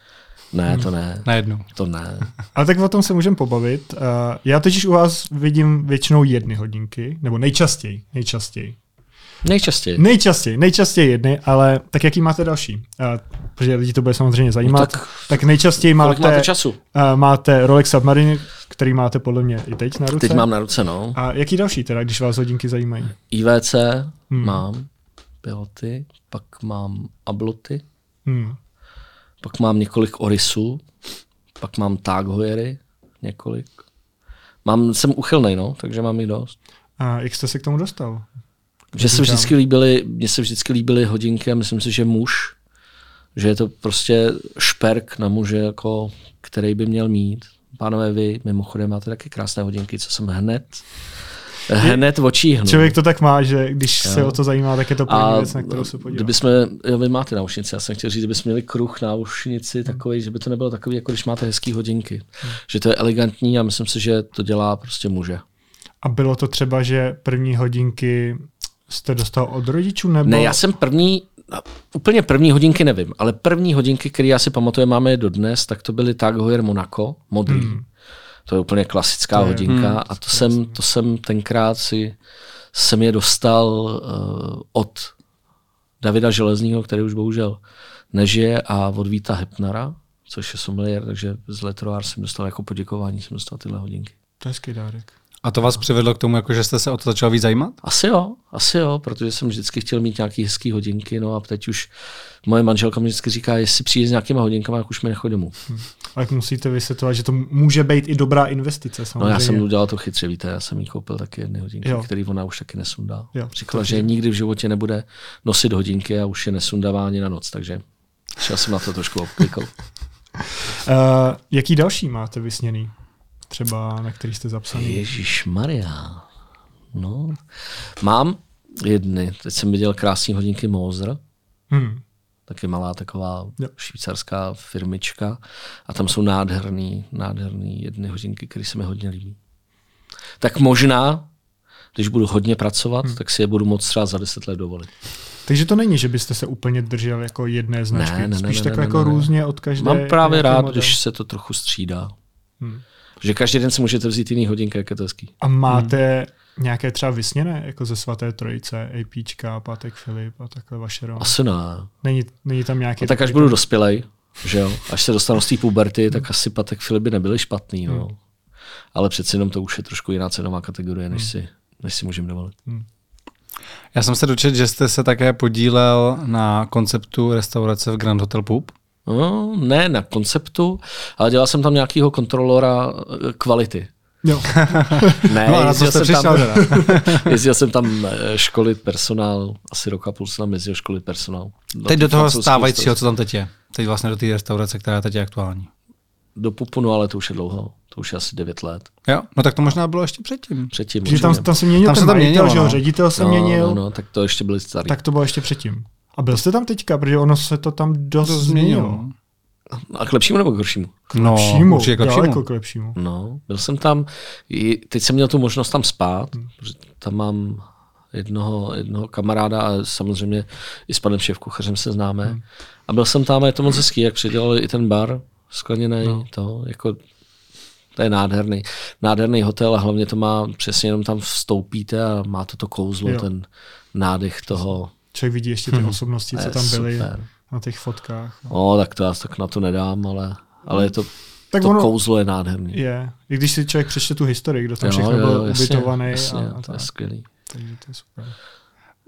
Ne, to ne. Na jednu. To ne. Ale tak o tom se můžeme pobavit. Uh, já totiž u vás vidím většinou jedny hodinky, nebo nejčastěji, nejčastěji. Nejčastěji. Nejčastěji, nejčastěji jedny, ale tak jaký máte další? Uh, protože lidi to bude samozřejmě zajímat. No tak, tak nejčastěji máte, máte času? Uh, máte Rolex Submarine, který máte podle mě i teď na ruce. Teď mám na ruce, no. A jaký další teda, když vás hodinky zajímají? IVC hmm. mám, piloty, pak mám abluty, hmm. pak mám několik orisů, pak mám Tag Heuery, několik. Mám, jsem uchylnej, no, takže mám jich dost. A jak jste se k tomu dostal? Mně se vždycky líbily, mně se vždycky líbily hodinky a myslím si, že muž, že je to prostě šperk na muže, jako, který by měl mít. Pánové, vy mimochodem máte taky krásné hodinky, co jsem hned hned očí hnu. Člověk to tak má, že když jo. se o to zajímá, tak je to první věc, na kterou se podívá. Kdybychom, jo, vy máte náušnici, já jsem chtěl říct, kdybychom měli kruh náušnici hmm. takový, že by to nebylo takový, jako když máte hezký hodinky. Hmm. Že to je elegantní a myslím si, že to dělá prostě muže. A bylo to třeba, že první hodinky jste dostal od rodičů? Nebo... Ne, já jsem první, úplně první hodinky nevím, ale první hodinky, které já si pamatuju, máme je dodnes, tak to byly Tag Heuer Monaco, modrý. Hmm. To je úplně klasická to je, hodinka hmm, a to jsem, to jsem tenkrát si jsem je dostal uh, od Davida Železního, který už bohužel nežije, a od Víta Hepnara, což je sommelier, takže z Letroár jsem dostal jako poděkování, jsem dostal tyhle hodinky. To je dárek. A to vás přivedlo k tomu, jako že jste se o to začal víc zajímat? Asi jo, asi jo, protože jsem vždycky chtěl mít nějaký hezký hodinky, no a teď už moje manželka mi vždycky říká, jestli přijde s nějakýma hodinkama, tak už mi nechodí domů. Hmm. Ale můžete vysvětlovat, že to může být i dobrá investice. Samozřejmě. No já jsem udělal to chytře, víte, já jsem jí koupil taky jedny hodinky, jo. který ona už taky nesundá. Jo, Říkala, že nikdy v životě nebude nosit hodinky a už je nesundává ani na noc, takže šel jsem na to trošku obklikl. uh, jaký další máte vysněný? Třeba, na který jste zapsaný? Ježíš Maria. No, mám jedny. Teď jsem viděl krásné hodinky Moser. Hmm. Taky malá taková jo. švýcarská firmička. A tam jsou nádherný, nádherný jedny hodinky, které se mi hodně líbí. Tak možná, když budu hodně pracovat, hmm. tak si je budu moct třeba za deset let dovolit. Takže to není, že byste se úplně držel jako jedné značky, ne, ne, spíš ne, tak ne, jako ne, různě od každé. Mám právě rád, model. když se to trochu střídá. Hmm. Že každý den si můžete vzít jiný hodinky, jak je to hezký. A máte hmm. nějaké třeba vysněné, jako ze svaté trojice, APčka, Pátek Filip a takhle vaše role? Asi ne. Není, není tam nějaký... No, tak až budu dospělej, že jo, až se dostanu z té puberty, tak asi Patek Filip by nebyly špatný, no. Hmm. Ale přeci jenom to už je trošku jiná cenová kategorie, než hmm. si, než si můžeme dovolit. Hmm. Já jsem se dočetl, že jste se také podílel na konceptu restaurace v Grand Hotel Pup. No, ne na konceptu, ale dělal jsem tam nějakého kontrolora eh, kvality. Jo. ne, no, jezdil, jsem tam, jezdil jsem tam eh, školit personál, asi roka půl jsem tam jezdil školit personál. Do teď do toho stávajícího, co tam teď je. Teď vlastně do té restaurace, která teď je aktuální. Do Pupu, no ale to už je dlouho. To už je asi 9 let. Jo, no tak to možná bylo ještě předtím. Předtím. Že tam, tam se měnil tam ten se tam majitel, měnilo, no. ředitel se no, měnil. No, no, tak to ještě byly starý. Tak to bylo ještě předtím. A byl jste tam teďka, protože ono se to tam dost to změnilo. A k lepšímu nebo k horšímu? K no, lepšímu, určitě k lepšímu. k lepšímu. No, byl jsem tam, teď jsem měl tu možnost tam spát, hmm. protože tam mám jednoho, jednoho kamaráda a samozřejmě i s panem šéfkuchařem se známe. Hmm. A byl jsem tam a je to moc hezký, jak předělali i ten bar skleněný, no. to jako to je nádherný, nádherný hotel a hlavně to má přesně jenom tam vstoupíte a má to to kouzlo, jo. ten nádech toho. Člověk vidí ještě ty hmm. osobnosti, co tam byly super. na těch fotkách. No. no, tak to já tak na to nedám, ale, ale je to tak to ono kouzlo je nádherný. Je. I když si člověk přečte tu historii, kdo tam jo, všechno jo, byl jasně, ubytovaný. Jasně, a, a to je skvělý. Takže to je super.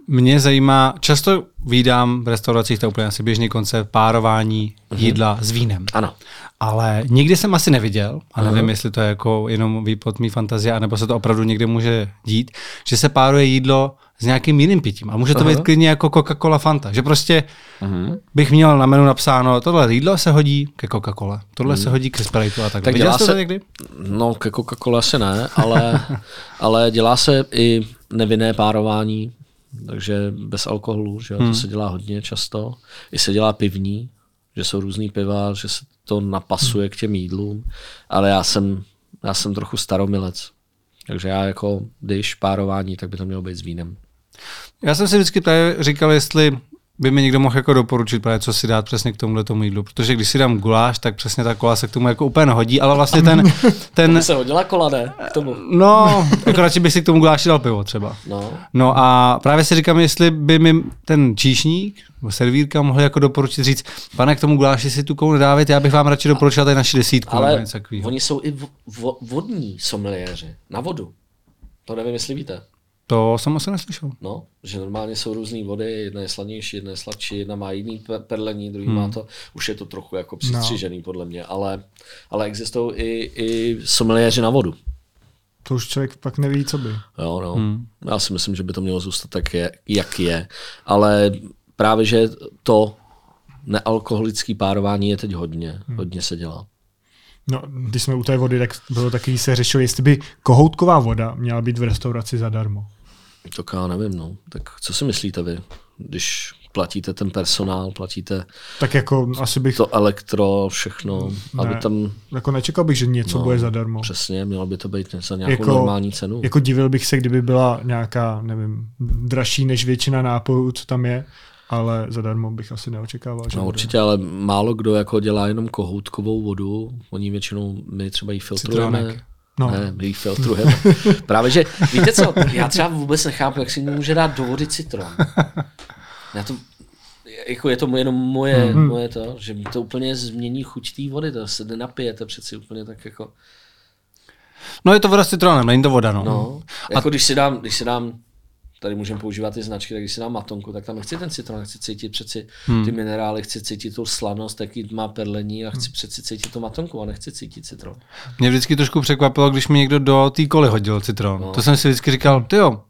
Mě zajímá, často vídám v restauracích, to je úplně asi běžný koncept, párování mm-hmm. jídla s vínem. Ano. Ale nikdy jsem asi neviděl, a nevím, uh-huh. jestli to je jako jenom výpod mý fantazie, anebo se to opravdu někde může dít, že se páruje jídlo s nějakým jiným pitím. A může to uh-huh. být klidně jako Coca-Cola Fanta. Že prostě uh-huh. bych měl na menu napsáno, tohle jídlo se hodí ke Coca-Cole, tohle uh-huh. se hodí ke Sprite a tak. tak dělá se, to někdy? No, ke Coca-Cola se ne, ale, ale dělá se i nevinné párování, takže bez alkoholu, že jo, hmm. to se dělá hodně často. I se dělá pivní, že jsou různý piva, že se to napasuje k těm jídlům, ale já jsem, já jsem trochu staromilec. Takže já jako, když párování, tak by to mělo být s vínem. Já jsem si vždycky říkal, jestli by mi někdo mohl jako doporučit, právě, co si dát přesně k tomuhle tomu jídlu. Protože když si dám guláš, tak přesně ta kola se k tomu jako úplně hodí, ale vlastně ten... ten to se hodila kola, ne? K tomu. No, jako radši bych si k tomu guláši dal pivo třeba. No. no a právě si říkám, jestli by mi ten číšník nebo servírka mohl jako doporučit říct, pane, k tomu guláši si tu koulu nedávit, já bych vám radši doporučil tady naši desítku. Ale oni jsou i vodní someliéři, na vodu. To nevím, jestli víte. To jsem asi neslyšel. No, že normálně jsou různé vody, jedna je sladnější, jedna je sladší, jedna má jiný perlení, druhý hmm. má to, už je to trochu jako přistřížený no. podle mě, ale, ale existují i, i someliéři na vodu. To už člověk pak neví, co by. Jo, no. Hmm. Já si myslím, že by to mělo zůstat tak, je, jak je. Ale právě, že to nealkoholické párování je teď hodně. Hmm. Hodně se dělá. No, když jsme u té vody, tak bylo taky, se řešilo, jestli by kohoutková voda měla být v restauraci zadarmo. Tak já nevím, no. Tak co si myslíte vy, když platíte ten personál, platíte tak jako asi bych... to elektro, všechno, ne, aby tam... Jako nečekal bych, že něco no, bude zadarmo. Přesně, mělo by to být za nějakou jako, normální cenu. Jako divil bych se, kdyby byla nějaká, nevím, dražší než většina nápojů, co tam je, ale zadarmo bych asi neočekával. Že no, určitě, ale málo kdo jako dělá jenom kohoutkovou vodu, oni většinou, my třeba ji filtrujeme. Citronek. No. Ne, my ji filtrujeme. Právě, že víte co, já třeba vůbec nechápu, jak si může dát do vody citron. Já to, jako je to jenom moje, hmm. moje to, že to úplně změní chuť té vody, to se nenapijete přeci úplně tak jako... No je to voda s citronem, není to voda, no. no jako a... když si dám, když si dám tady můžeme používat ty značky, tak když si dám matonku, tak tam nechci ten citron, chci cítit přeci hmm. ty minerály, chci cítit tu slanost, jaký má perlení a chci hmm. přeci cítit tu matonku a nechci cítit citron. Mě vždycky trošku překvapilo, když mi někdo do té koly hodil citron. No. To jsem si vždycky říkal, ty jo,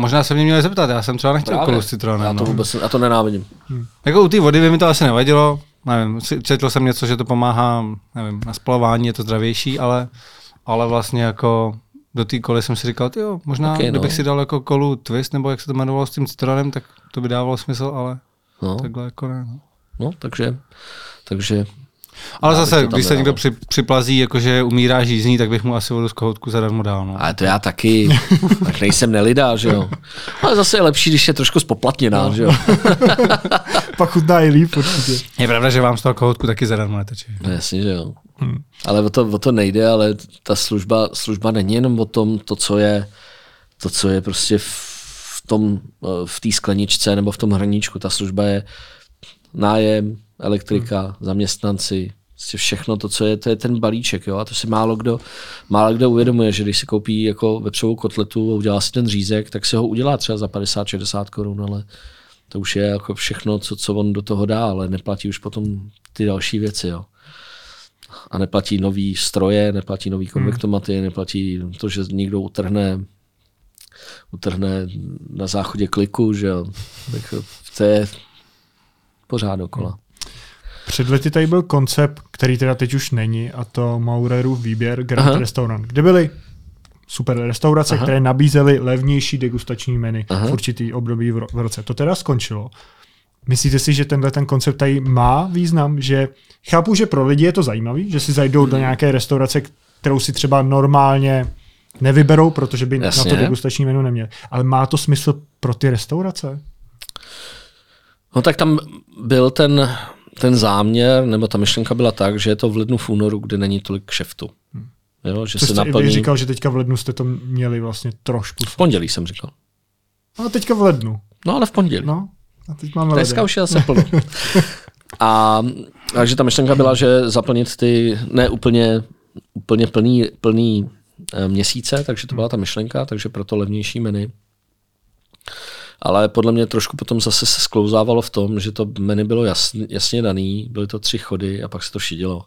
Možná se mě měli zeptat, já jsem třeba nechtěl Právě. kolu s citronem. Já to no. vůbec, já to nenávidím. Hmm. Jako u té vody by mi to asi nevadilo, nevím, četl jsem něco, že to pomáhá, nevím, na spalování, je to zdravější, ale, ale vlastně jako do té koly jsem si říkal, jo, možná okay, no. kdybych si dal jako kolu twist, nebo jak se to jmenovalo s tím citronem, tak to by dávalo smysl, ale no. takhle jako ne. No, no takže, takže ale zase, když se někdo při, připlazí, jakože umírá žízní, tak bych mu asi vodu z kohoutku zadarmo dal. No. Ale to já taky, tak nejsem nelidá, že jo. Ale zase je lepší, když je trošku spoplatněná, no. že jo. Pak chutná i líp určitě. Je pravda, že vám z toho kohoutku taky zadarmo neteče. No, jasně, že jo. Hmm. Ale o to, o to nejde, ale ta služba, služba není jenom o tom, to, co je, to, co je prostě v tom, v té skleničce nebo v tom hrníčku. Ta služba je nájem, elektrika, hmm. zaměstnanci, prostě všechno to, co je, to je ten balíček, jo, a to si málo kdo, málo kdo uvědomuje, že když si koupí jako vepřovou kotletu a udělá si ten řízek, tak si ho udělá třeba za 50-60 korun, ale to už je jako všechno, co, co on do toho dá, ale neplatí už potom ty další věci, jo. A neplatí nový stroje, neplatí nový konvektomaty, hmm. neplatí to, že někdo utrhne utrhne na záchodě kliku, že jo. Tak to je pořád dokola. Před lety tady byl koncept, který teda teď už není, a to Maurerův výběr Grand Aha. Restaurant, kde byly super restaurace, Aha. které nabízely levnější degustační menu Aha. v určitý období v roce. To teda skončilo. Myslíte si, že tenhle ten koncept tady má význam? Že chápu, že pro lidi je to zajímavý, že si zajdou hmm. do nějaké restaurace, kterou si třeba normálně nevyberou, protože by Jasně. na to degustační menu neměli. Ale má to smysl pro ty restaurace? No tak tam byl ten, ten záměr, nebo ta myšlenka byla tak, že je to v lednu, v únoru, kdy není tolik kšeftu. Jo, že Co se jste naplní... říkal, že teďka v lednu jste to měli vlastně trošku. V pondělí jsem říkal. No teďka v lednu. No ale v pondělí. No, a teď máme Dneska už je zase plno. A takže ta myšlenka byla, že zaplnit ty ne úplně, úplně plný, plný eh, měsíce, takže to byla ta myšlenka, takže proto levnější menu. Ale podle mě trošku potom zase se sklouzávalo v tom, že to menu bylo jasně, jasně daný, byly to tři chody a pak se to šidilo.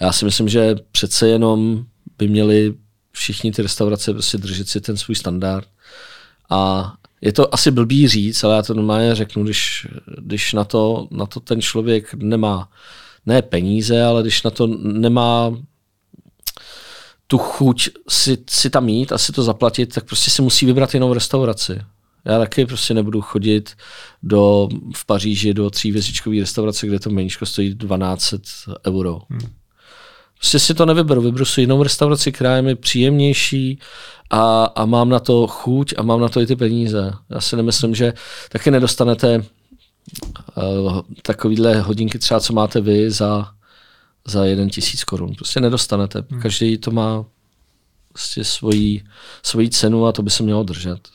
Já si myslím, že přece jenom by měli všichni ty restaurace prostě držet si ten svůj standard. A je to asi blbý říct, ale já to normálně řeknu, když, když na, to, na to ten člověk nemá ne peníze, ale když na to nemá tu chuť si, si tam jít a si to zaplatit, tak prostě si musí vybrat jinou restauraci. Já taky prostě nebudu chodit do, v Paříži do třívězdičkové restaurace, kde to meníčko stojí 1200 euro. Hmm. Prostě si to nevyberu, vyberu si jinou restauraci, která je mi příjemnější a, a mám na to chuť a mám na to i ty peníze. Já si nemyslím, že taky nedostanete uh, takovýhle hodinky třeba, co máte vy za, za jeden tisíc korun. Prostě nedostanete. Hmm. Každý to má prostě svoji, svoji cenu a to by se mělo držet.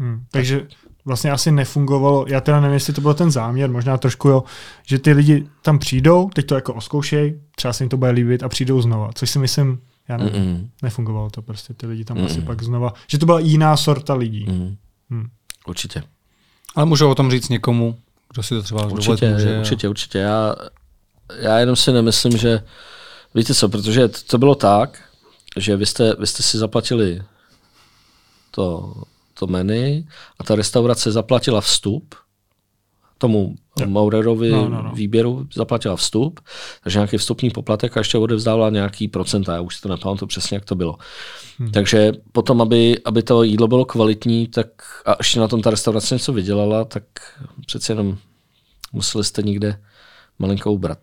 Hmm. Takže vlastně asi nefungovalo, já teda nevím, jestli to byl ten záměr, možná trošku jo, že ty lidi tam přijdou, teď to jako oskoušej, třeba se jim to bude líbit a přijdou znova, což si myslím, já nevím, Mm-mm. nefungovalo to prostě, ty lidi tam Mm-mm. asi pak znova, že to byla jiná sorta lidí. Mm. Hmm. Určitě. Ale můžou o tom říct někomu, kdo si to třeba dovolit Určitě, může. určitě, určitě. Já, já jenom si nemyslím, že víte co, protože to bylo tak, že vy jste, vy jste si zaplatili to, to menu a ta restaurace zaplatila vstup tomu Jo. Maurerovi No, no, no. výběru zaplatila vstup, takže nějaký vstupní poplatek a ještě odevzdala nějaký procenta, já už si to nepamatuju přesně, jak to bylo. Hmm. Takže potom, aby, aby to jídlo bylo kvalitní, tak a ještě na tom ta restaurace něco vydělala, tak přece jenom museli jste někde malinko ubrat.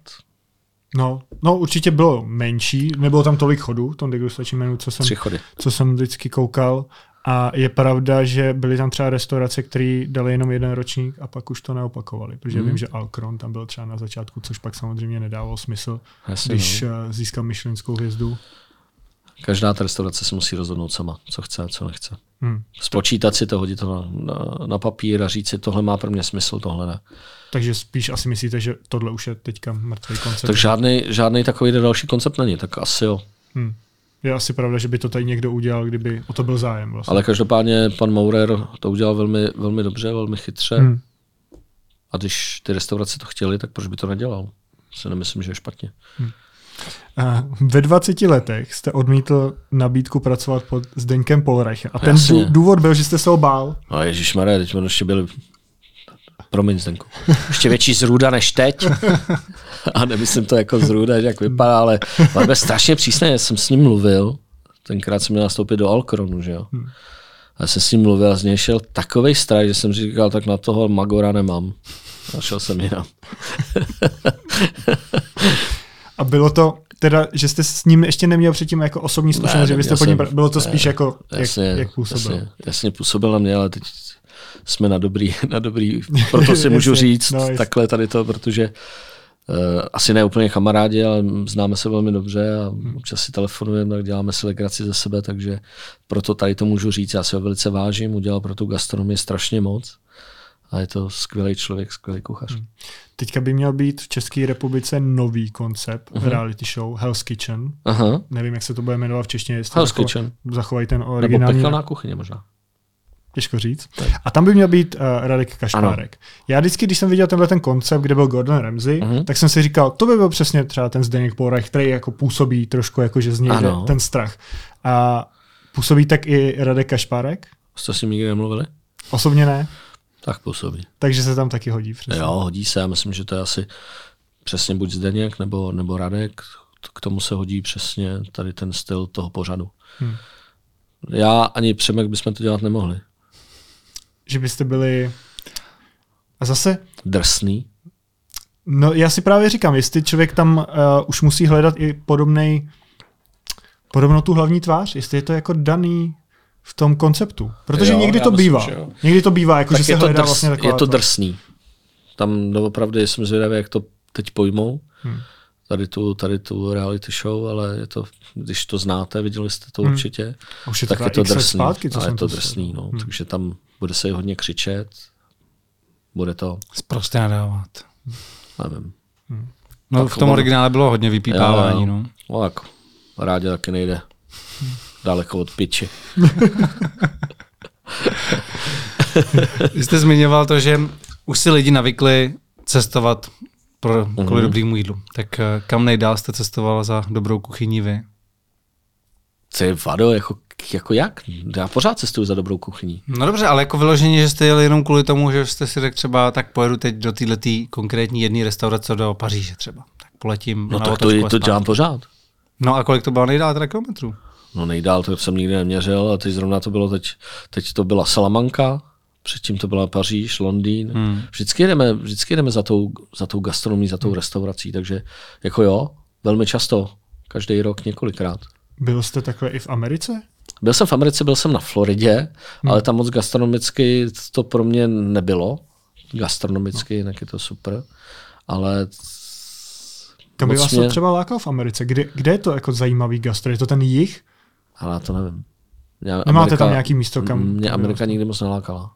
No, no, určitě bylo menší, nebylo tam tolik chodů tom degustačním menu, co jsem, Tři chody. co jsem vždycky koukal. A je pravda, že byly tam třeba restaurace, které dali jenom jeden ročník a pak už to neopakovali. Protože Mhm. vím, že Alcron tam byl třeba na začátku, což pak samozřejmě nedávalo smysl, Jasně, když no. no. získal myšlenskou hvězdu. Každá ta restaurace si musí rozhodnout sama, co chce a co nechce. Hmm. Spočítat si to, hodit to na, na, na papír a říct si, tohle má pro mě smysl, tohle ne. Takže spíš asi myslíte, že tohle už je teďka mrtvý koncept. Tak žádný, žádný takový další koncept není, tak asi jo. Hmm. Je asi pravda, že by to tady někdo udělal, kdyby o to byl zájem. Vlastně. Ale každopádně pan Maurer to udělal velmi, velmi dobře, velmi chytře. Hmm. A když ty restaurace to chtěli, tak proč by to nedělal? Si nemyslím, že je špatně. A ve 20 letech jste odmítl nabídku pracovat pod Zdeňkem Polreichem. A ten Jasně. dů- důvod byl, že jste se ho bál. No Ježíš Maré, teď on ještě byl Promiň, Zdenku. Ještě větší zrůda než teď. A nemyslím to jako zrůda, že jak vypadá, ale byl strašně přísný. Já jsem s ním mluvil. Tenkrát jsem měl nastoupit do Alkronu, že jo. A já jsem s ním mluvil a z něj šel takovej strach, že jsem říkal, tak na toho Magora nemám. A šel jsem jinam. A bylo to teda, že jste s ním ještě neměl předtím jako osobní zkušenost, že byste neměl pod ním, jsem. pra- bylo to spíš Ne, jako, Jasně, jak, jak působil. Jasně, jasně, působil na mě, ale teď jsme na dobrý, na dobrý proto si můžu říct no, takhle tady to, protože uh, asi ne úplně kamarádi, ale známe se velmi dobře a občas si telefonujeme, tak děláme si legraci ze sebe, takže proto tady to můžu říct. Já si ho velice vážím, udělal pro tu gastronomii strašně moc a je to skvělý člověk, skvělý kuchař. Hmm. Teďka by měl být v České republice nový koncept uh-huh. reality show Hell's Kitchen. Aha, Nevím, jak se to bude jmenovat v češtině, Hell's Kitchen. zachovají ten Nebo originální, pekelná kuchyně možná. Těžko říct. A tam by měl být uh, Radek Kašpárek. Já vždycky, když jsem viděl tenhle ten koncept, kde byl Gordon Ramsay, uh-huh. tak jsem si říkal, to by byl přesně třeba ten Zdeněk Porech, který jako působí trošku jako, že z něj Ano. ten strach. A působí tak i Radek Kašpárek? Jste s ním nikdy nemluvili? Osobně ne, Tak působí. takže se tam taky hodí. Přesně. Jo, hodí se. Já myslím, že to je asi přesně buď Zdeněk nebo, nebo Radek. K tomu se hodí přesně tady ten styl toho pořadu. Hmm. Já ani Přemek bychom to dělat nemohli. Že byste byli... A zase, Drsný. no já si právě říkám, jestli člověk tam uh, už musí hledat i podobnej, podobnou tu hlavní tvář, jestli je to jako daný, v tom konceptu. Protože Jo, někdy to myslím, bývá. jo. Někdy to bývá, jako že se je to, hledá drs, vlastně taková je to drsný. Tam doopravdy jsem zvědavý, jak to teď pojmou. Hmm. Tady tu, tady tu reality show, ale je to, když to znáte, viděli jste to Hmm. určitě, Už je tak to je to x drsný. Zpátky, co ale jsem je to to drsný, no. Hmm. Takže tam bude se hodně křičet, bude to, Prostě nadávat. nevím. No, Tak v tom originále bylo hodně vypípávání. No. No tak, rádě taky nejde daleko od piči. Vy jste zmiňoval to, že už si lidi navykli cestovat pro, kvůli Mhm. dobrýmu jídlu. Tak eh, kam nejdál jste cestoval za dobrou kuchyní vy? Co je vado, jako, jako jak? Já pořád cestuju za dobrou kuchyní. No dobře, ale jako vyloženě, že jste jeli jenom kvůli tomu, že jste si řekl třeba, tak pojedu teď do této konkrétní jedné restaurace do Paříže třeba. Tak poletím No na tak to, a to dělám pořád. No a kolik to bylo nejdál teda kilometrů? No nejdál, to jsem nikdy neměřil a teď zrovna to bylo teď, teď to byla Salamanca, předtím to byla Paříž, Londýn. Hmm. Vždycky jdeme, vždycky jdeme za tou, za tou gastronomí, za tou restaurací, takže jako jo, velmi často, každý rok několikrát. Byl jste takhle i v Americe? Byl jsem v Americe, byl jsem na Floridě, hmm. ale tam moc gastronomicky to pro mě nebylo. Gastronomicky, no. jinak je to super. Ale Kam by vás mě- to třeba lákal v Americe? Kde, kde je to jako zajímavý gastro? Je to ten jich? ale já to nevím. Mě Nemáte tam nějaký místo, kam- Mě Amerika nikdy moc nelákala.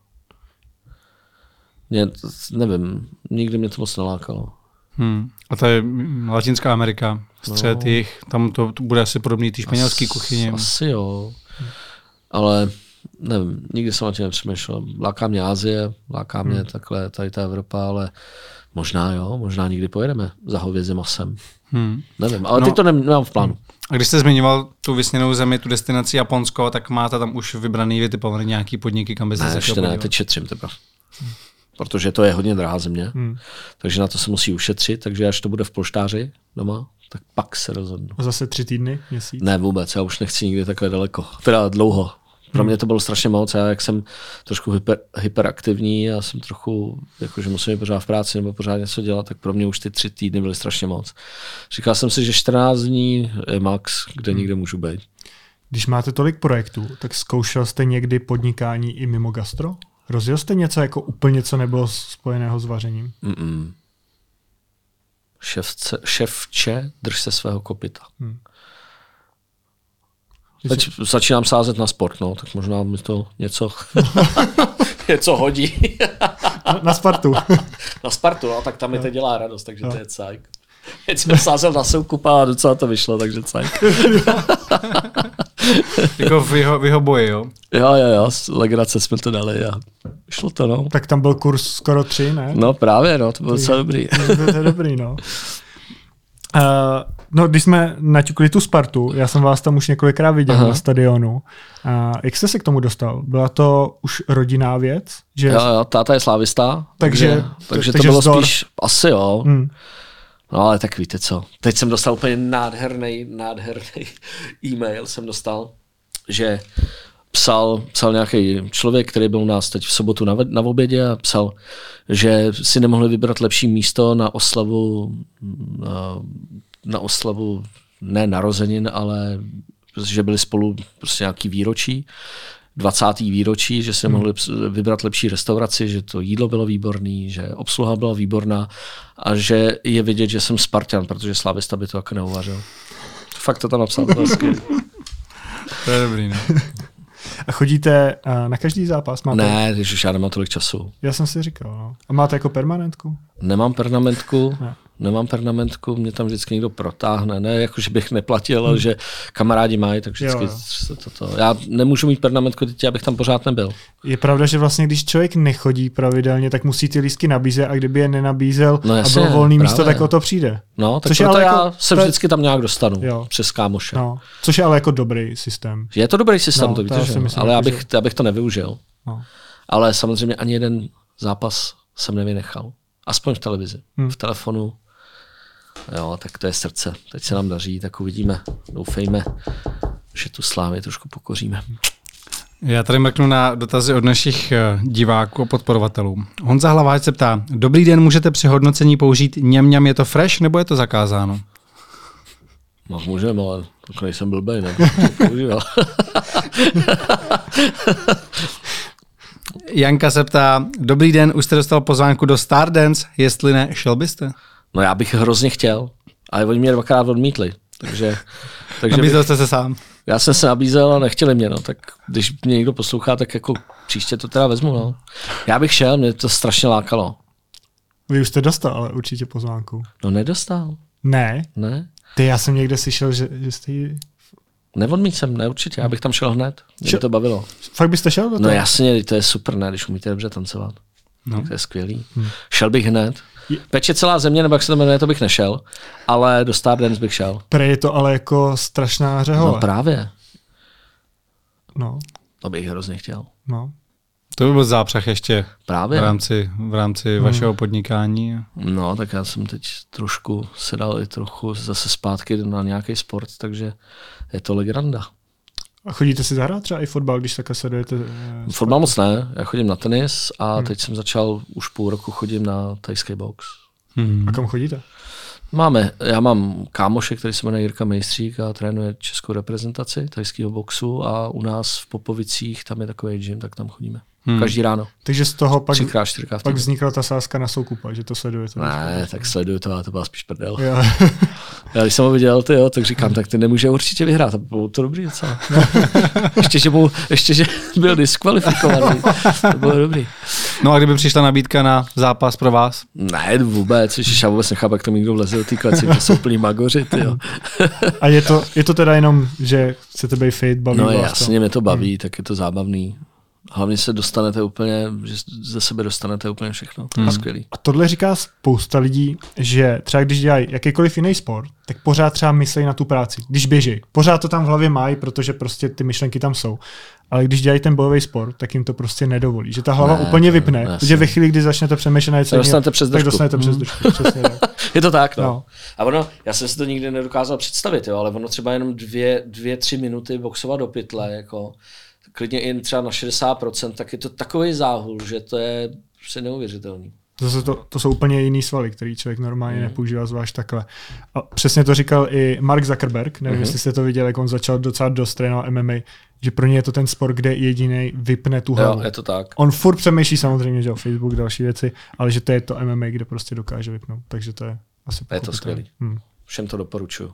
Mě, nevím, nikdy mě to moc nelákalo. Hmm. A to je Latinská Amerika, střed, No. jich, tam to, to bude asi podobný té španělské kuchyni. Asi jo. Ale nevím, nikdy jsem o tím nepřemýšlel. Láká mě Asie, láká mě Hmm. takhle tady ta Evropa, ale možná jo, možná nikdy pojedeme za hovězím masem. Hmm. Nevím, ale No. teď to nem- nemám v plánu. A když jste zmiňoval tu vysněnou zemi, tu destinaci Japonsko, tak máte tam už vybraný, vytipovaný nějaký podniky, kam byste Ne, se ještě ne, teď šetřím teprve. Protože to je hodně drahá země, Hmm. takže na to se musí ušetřit, takže až to bude v polštáři doma, tak pak se rozhodnu. A zase tři týdny, měsíc? Ne vůbec, já už nechci nikdy takhle daleko, teda dlouho. Pro mě to bylo strašně moc, já jak jsem trošku hyper, hyperaktivní a jsem trochu, jakože musím být pořád v práci nebo pořád něco dělat, tak pro mě už ty tři týdny byly strašně moc. Říkal jsem si, že 14 dní je max, kde nikde můžu být. Když máte tolik projektů, tak zkoušel jste někdy podnikání i mimo gastro? Rozjel jste něco jako úplně, co nebylo spojeného s vařením? Mm-mm. Ševce, ševče, drž se svého kopita. Hmm. Teď začínám sázet na sport, no, tak možná mi to něco, něco hodí. Na, na Spartu. na Spartu, no, tak tam mi to dělá radost, takže to je cajk. Teď jsem sázel na soukupa a docela to vyšlo, takže cajk. Jako v jeho, v jeho boji, jo? Jo, jo, jo, legrace jsme to dali a šlo to, no. tak tam byl kurz skoro tři, ne? No právě, no, to bylo docela dobrý. to, to je dobrý, no. Uh, no, když jsme naťukli tu Spartu, já jsem vás tam už několikrát viděl Aha. na stadionu. Uh, jak jste se k tomu dostal? Byla to už rodinná věc? Že... Jo, jo, táta je slávista, Takže- takže, takže, takže to bylo vzdor. spíš, asi jo, Hmm. No ale tak víte co, teď jsem dostal úplně nádherný, nádherný e-mail jsem dostal, že psal, psal nějaký člověk, který byl u nás teď v sobotu na, na obědě a psal, že si nemohli vybrat lepší místo na oslavu, na, na oslavu ne narozenin, ale že byli spolu prostě nějaký výročí, 20. výročí, že si nemohli ps- vybrat lepší restauraci, že to jídlo bylo výborný, že obsluha byla výborná a že je vidět, že jsem Spartan, protože Slavista by to jako neuvařil. Fakt to tam napsal, to je dobrý, no. A chodíte uh, na každý zápas? Máte? Ne, když už já nemám tolik času. Já jsem si říkal. No. A máte jako permanentku? Nemám pernamentku, Ne. Nemám pernamentku, mě tam vždycky někdo protáhne, ne jako, že bych neplatil, ale že kamarádi mají, tak vždycky Jo, se toto. Já nemůžu mít pernamentku, teď abych tam pořád nebyl. Je pravda, že vlastně když člověk nechodí praviddelně, tak musí ty lístky nabízet a kdyby je nenabízel No a jasně, bylo volný místo, tak o to přijde. No, tak Což proto ale já jako- se vždycky tam nějak dostanu Jo. přes kámoše. No. Což je ale jako dobrý systém. Je to dobrý systém, No, to víte, že? myslím, ale já bych, já bych to nevyužil. No. Ale samozřejmě ani jeden zápas jsem nevynechal. Aspoň v televizi. Hmm. V telefonu. Jo, tak to je srdce. Teď se nám daří, tak uvidíme. Doufejme, že tu slávy trošku pokoříme. Já tady mrknu na dotazy od našich eh, diváků a podporovatelů. Honza Hlaváč se ptá, dobrý den, můžete při hodnocení použít něm, něm je to fresh nebo je to zakázáno? No, můžeme, ale Tak nejsem blbej, ne? Používal. Janka se ptá, dobrý den, už jste dostal pozvánku do Stardance, jestli ne, šel byste? No já bych hrozně chtěl, ale oni mě dvakrát odmítli. Takže, takže Nabízel bych, jste se sám. já jsem se nabízel a nechtěli mě, no, tak když mě někdo poslouchá, tak jako příště to teda vezmu, no. Já bych šel, mě to strašně lákalo. Vy už jste dostal, ale určitě pozvánku. No nedostal, Ne, ne? ty já jsem někde slyšel, že, že jste ji... Neodmít jsem, ne, určitě, já bych tam šel hned. Mě by to bavilo. Fakt byste šel do No toho? jasně, to je super, ne, když umíte dobře tancovat. No. No. To je skvělý. Hmm. Šel bych hned. Peče celá země, nebo jak se to jmenuje, to bych nešel, ale do Stardance bych šel. Pre je to ale jako strašná No řehole. právě, No, to bych hrozně chtěl. no. To by byl zápřah ještě v Právě. rámci, v rámci vašeho podnikání. No, tak já jsem teď trošku se dal i trochu zase zpátky na nějaký sport, takže je to legranda. A chodíte si zahrát třeba i fotbal, když takhle sledujete? eh, Fotbal moc ne, já chodím na tenis a hmm. teď jsem začal, už půl roku chodím na tajský box. Hmm. A kam chodíte? Máme, já mám kámoše, který se jmenuje Jirka Mejstřík a trénuje českou reprezentaci tajského boxu a u nás v Popovicích tam je takový gym, tak tam chodíme. Hmm. Každý ráno, Takže z toho pak, třikrát, čtyřikrát pak vznikla ta sázka na soukupa, že to sledujete. Ne, tak sleduju to, ale to byla spíš prdel. Já když jsem ho viděl, ty jo, tak říkám, tak ty nemůže určitě vyhrát, a bylo to dobrý docela. ještě, že byl, ještě, že byl diskvalifikovaný, to bylo dobrý. No a kdyby přišla nabídka na zápas pro vás? Ne, vůbec, ježiš, já vůbec nechápu, jak to někdo vleze do té kleci, to jsou plný magoři, ty jo. A je to, je to teda jenom, že chcete být fit, baví No vás jasně, mě to baví, tak je to zábavný. Hlavně se dostanete úplně, že ze sebe dostanete úplně všechno, to je skvělý. A tohle říká spousta lidí, že třeba když dělají jakýkoliv jiný sport, tak pořád třeba myslí na tu práci, když běží. Pořád to tam v hlavě mají, protože prostě ty myšlenky tam jsou. Ale když dělají ten bojový sport, tak jim to prostě nedovolí. Že ta hlava Ne, úplně vypne, jasně. protože ve chvíli, kdy začnete přemýšlet na něco dostanete přes tak držku. dostanete přes držku. Přesně tak. Je to tak, no. No. no. A ono, já jsem si to nikdy nedokázal představit, jo, ale ono třeba jenom dvě, dvě tři minuty boxovat do pytle, jako klidně i třeba na 60%, tak je to takový záhul, že to je prostě neuvěřitelný. Zase to, to jsou úplně jiný svaly, který člověk normálně mm. nepoužívá zvlášť takhle. A přesně to říkal i Mark Zuckerberg, nevím, Mhm. mm. jestli jste to viděli, jak on začal docela dost trénovat MMA, že pro ně je to ten sport, kde jediný vypne tu hlavu. Jo, je to tak. On furt přemýšlí samozřejmě, že jo, Facebook, další věci, ale že to je to MMA, kde prostě dokáže vypnout. Takže to je asi Je to skvělý. Hmm. Všem to doporučuju.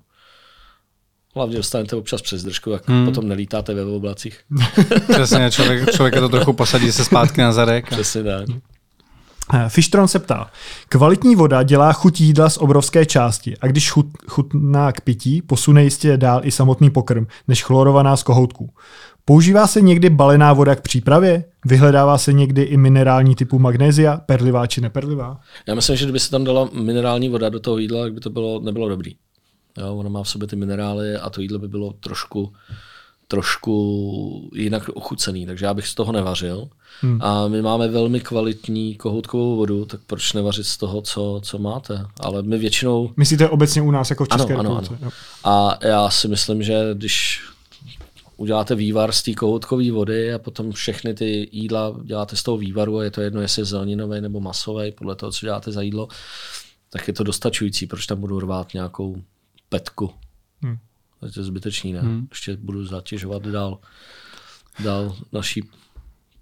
Hlavně dostanete občas přes držku, jak hmm. potom nelítáte ve oblacích. Přesně, člověk, člověk to trochu posadí se zpátky na zadek. A... Přesně tak. Eh, Fishtron se ptá, kvalitní voda dělá chuť jídla z obrovské části a když chut, chutná k pití, posune jistě dál i samotný pokrm, než chlorovaná z kohoutků. Používá se někdy balená voda k přípravě? Vyhledává se někdy i minerální typu magnézia, perlivá či neperlivá? Já myslím, že kdyby se tam dala minerální voda do toho jídla, tak by to bylo, nebylo dobrý. Jo, ona má v sobě ty minerály a to jídlo by bylo trošku, trošku jinak ochucený, takže já bych z toho nevařil. Hmm. A my máme velmi kvalitní kohoutkovou vodu, tak proč nevařit z toho, co, co máte? Ale my většinou Myslíte obecně u nás jako v Ano, České ano, republice? ano. Jo. A já si myslím, že když uděláte vývar z té kohoutkové vody a potom všechny ty jídla děláte z toho vývaru a je to jedno, jestli je zeleninový nebo masový, podle toho, co děláte za jídlo, tak je to dostačující. Proč tam budu rvát nějakou petku? Hmm. To je zbytečný, ne? Hmm. Ještě budu zatěžovat dál, dál naší